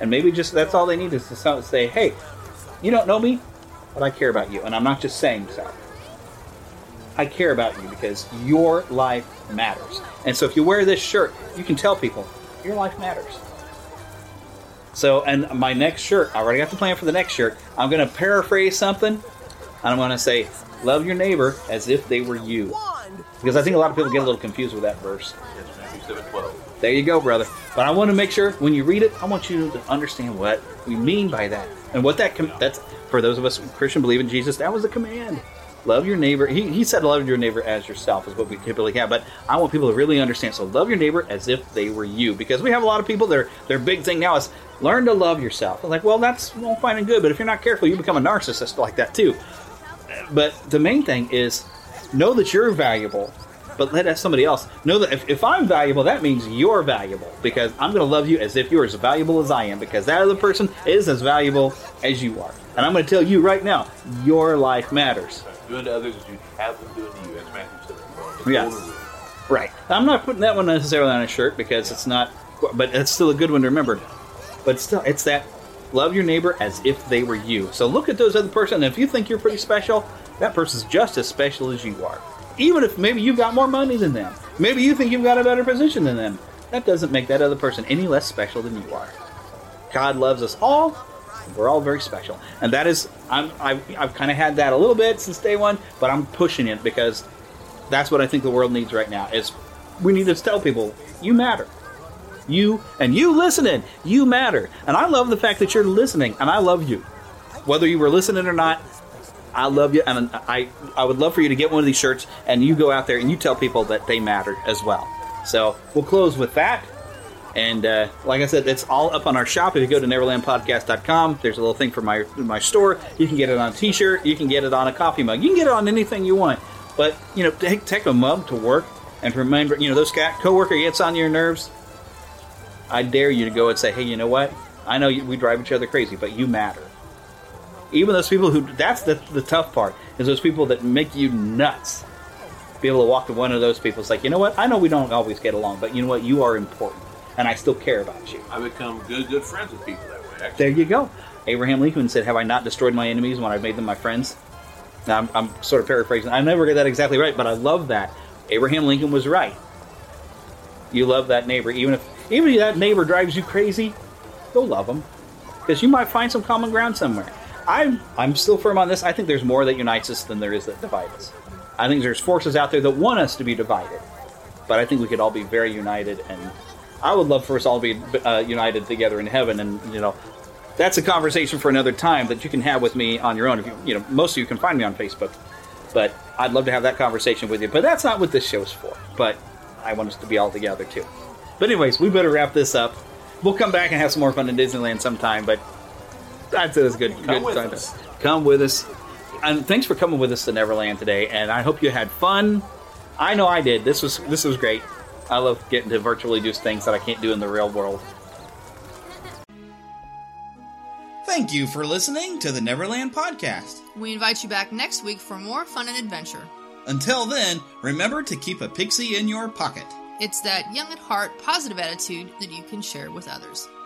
Speaker 14: and maybe just that's all they need is to say, "Hey, you don't know me, but I care about you," and I'm not just saying so. I care about you because your life matters. And so if you wear this shirt, you can tell people your life matters. So, and my next shirt, I already got the plan for the next shirt. I'm going to paraphrase something, and I'm going to say, "Love your neighbor as if they were you," because I think a lot of people get a little confused with that verse.
Speaker 15: Matthew 7 12.
Speaker 14: There you go, brother. But I want to make sure when you read it, I want you to understand what we mean by that and what that com- that's for those of us Christian believe in Jesus. That was a command. Love your neighbor. He, he said, "Love your neighbor as yourself," is what we typically have. But I want people to really understand. So, love your neighbor as if they were you, because we have a lot of people. Their their big thing now is learn to love yourself. I'm like, well, that's well, fine and good, but if you're not careful, you become a narcissist like that too. But the main thing is know that you're valuable, but let somebody else know that if, if I'm valuable, that means you're valuable because I'm going to love you as if you're as valuable as I am because that other person is as valuable as you are. And I'm going to tell you right now, your life matters.
Speaker 15: Doing to others as you have them doing to you. That's Matthew 7 12. The
Speaker 14: Yeah. Right. I'm not putting that one necessarily on a shirt because it's not, but it's still a good one to remember. But still, it's that love your neighbor as if they were you. So look at those other person. And if you think you're pretty special, that person's just as special as you are. Even if maybe you've got more money than them, maybe you think you've got a better position than them. That doesn't make that other person any less special than you are. God loves us all. We're all very special, and that is I'm I've, I've kind of had that a little bit since day one, but I'm pushing it because that's what I think the world needs right now. Is we need to tell people you matter, you and you listening, you matter, and I love the fact that you're listening, and I love you, whether you were listening or not. I love you, and I I would love for you to get one of these shirts, and you go out there and you tell people that they matter as well. So we'll close with that. And uh, like I said, it's all up on our shop. If you go to neverlandpodcast.com, there's a little thing for my my store. You can get it on a T-shirt. You can get it on a coffee mug. You can get it on anything you want. But you know, take take a mug to work and remember, you know, those cat coworker gets on your nerves. I dare you to go and say, hey, you know what? I know we drive each other crazy, but you matter. Even those people who that's the the tough part is those people that make you nuts. Be able to walk to one of those people. It's like, you know what? I know we don't always get along, but you know what? You are important, and I still care about you.
Speaker 15: I become good, good friends with people that way. Actually.
Speaker 14: There you go. Abraham Lincoln said, "Have I not destroyed my enemies when I've made them my friends?" Now I'm, I'm sort of paraphrasing. I never get that exactly right, but I love that. Abraham Lincoln was right. You love that neighbor, even if even if that neighbor drives you crazy. Go love them, because you might find some common ground somewhere. I'm I'm still firm on this. I think there's more that unites us than there is that divides us. I think there's forces out there that want us to be divided, but I think we could all be very united. And I would love for us all to be uh, united together in heaven. And you know, that's a conversation for another time that you can have with me on your own. If you, you know, most of you can find me on Facebook, but I'd love to have that conversation with you. But that's not what this show's for. But I want us to be all together too. But anyways, we better wrap this up. We'll come back and have some more fun in Disneyland sometime. But that's it. It's good.
Speaker 15: Come
Speaker 14: good
Speaker 15: with
Speaker 14: time to-
Speaker 15: us.
Speaker 14: Come with us. And thanks for coming with us to Neverland today. And I hope you had fun. I know I did. This was this was great. I love getting to virtually do things that I can't do in the real world.
Speaker 30: Thank you for listening to the Neverland Podcast.
Speaker 31: We invite you back next week for more fun and adventure.
Speaker 30: Until then, remember to keep a pixie in your pocket.
Speaker 31: It's that young at heart, positive attitude that you can share with others.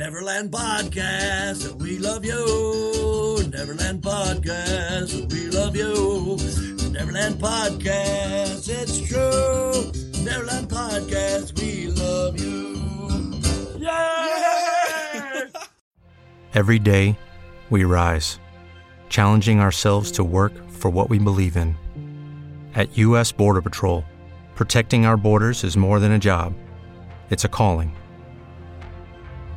Speaker 32: Neverland Podcast. We love you. Neverland Podcast. We love you. Neverland Podcast. It's true. Neverland Podcast. We love you. Yeah!
Speaker 33: Every day, we rise, challenging ourselves to work for what we believe in. At U.S. Border Patrol, protecting our borders is more than a job, it's a calling.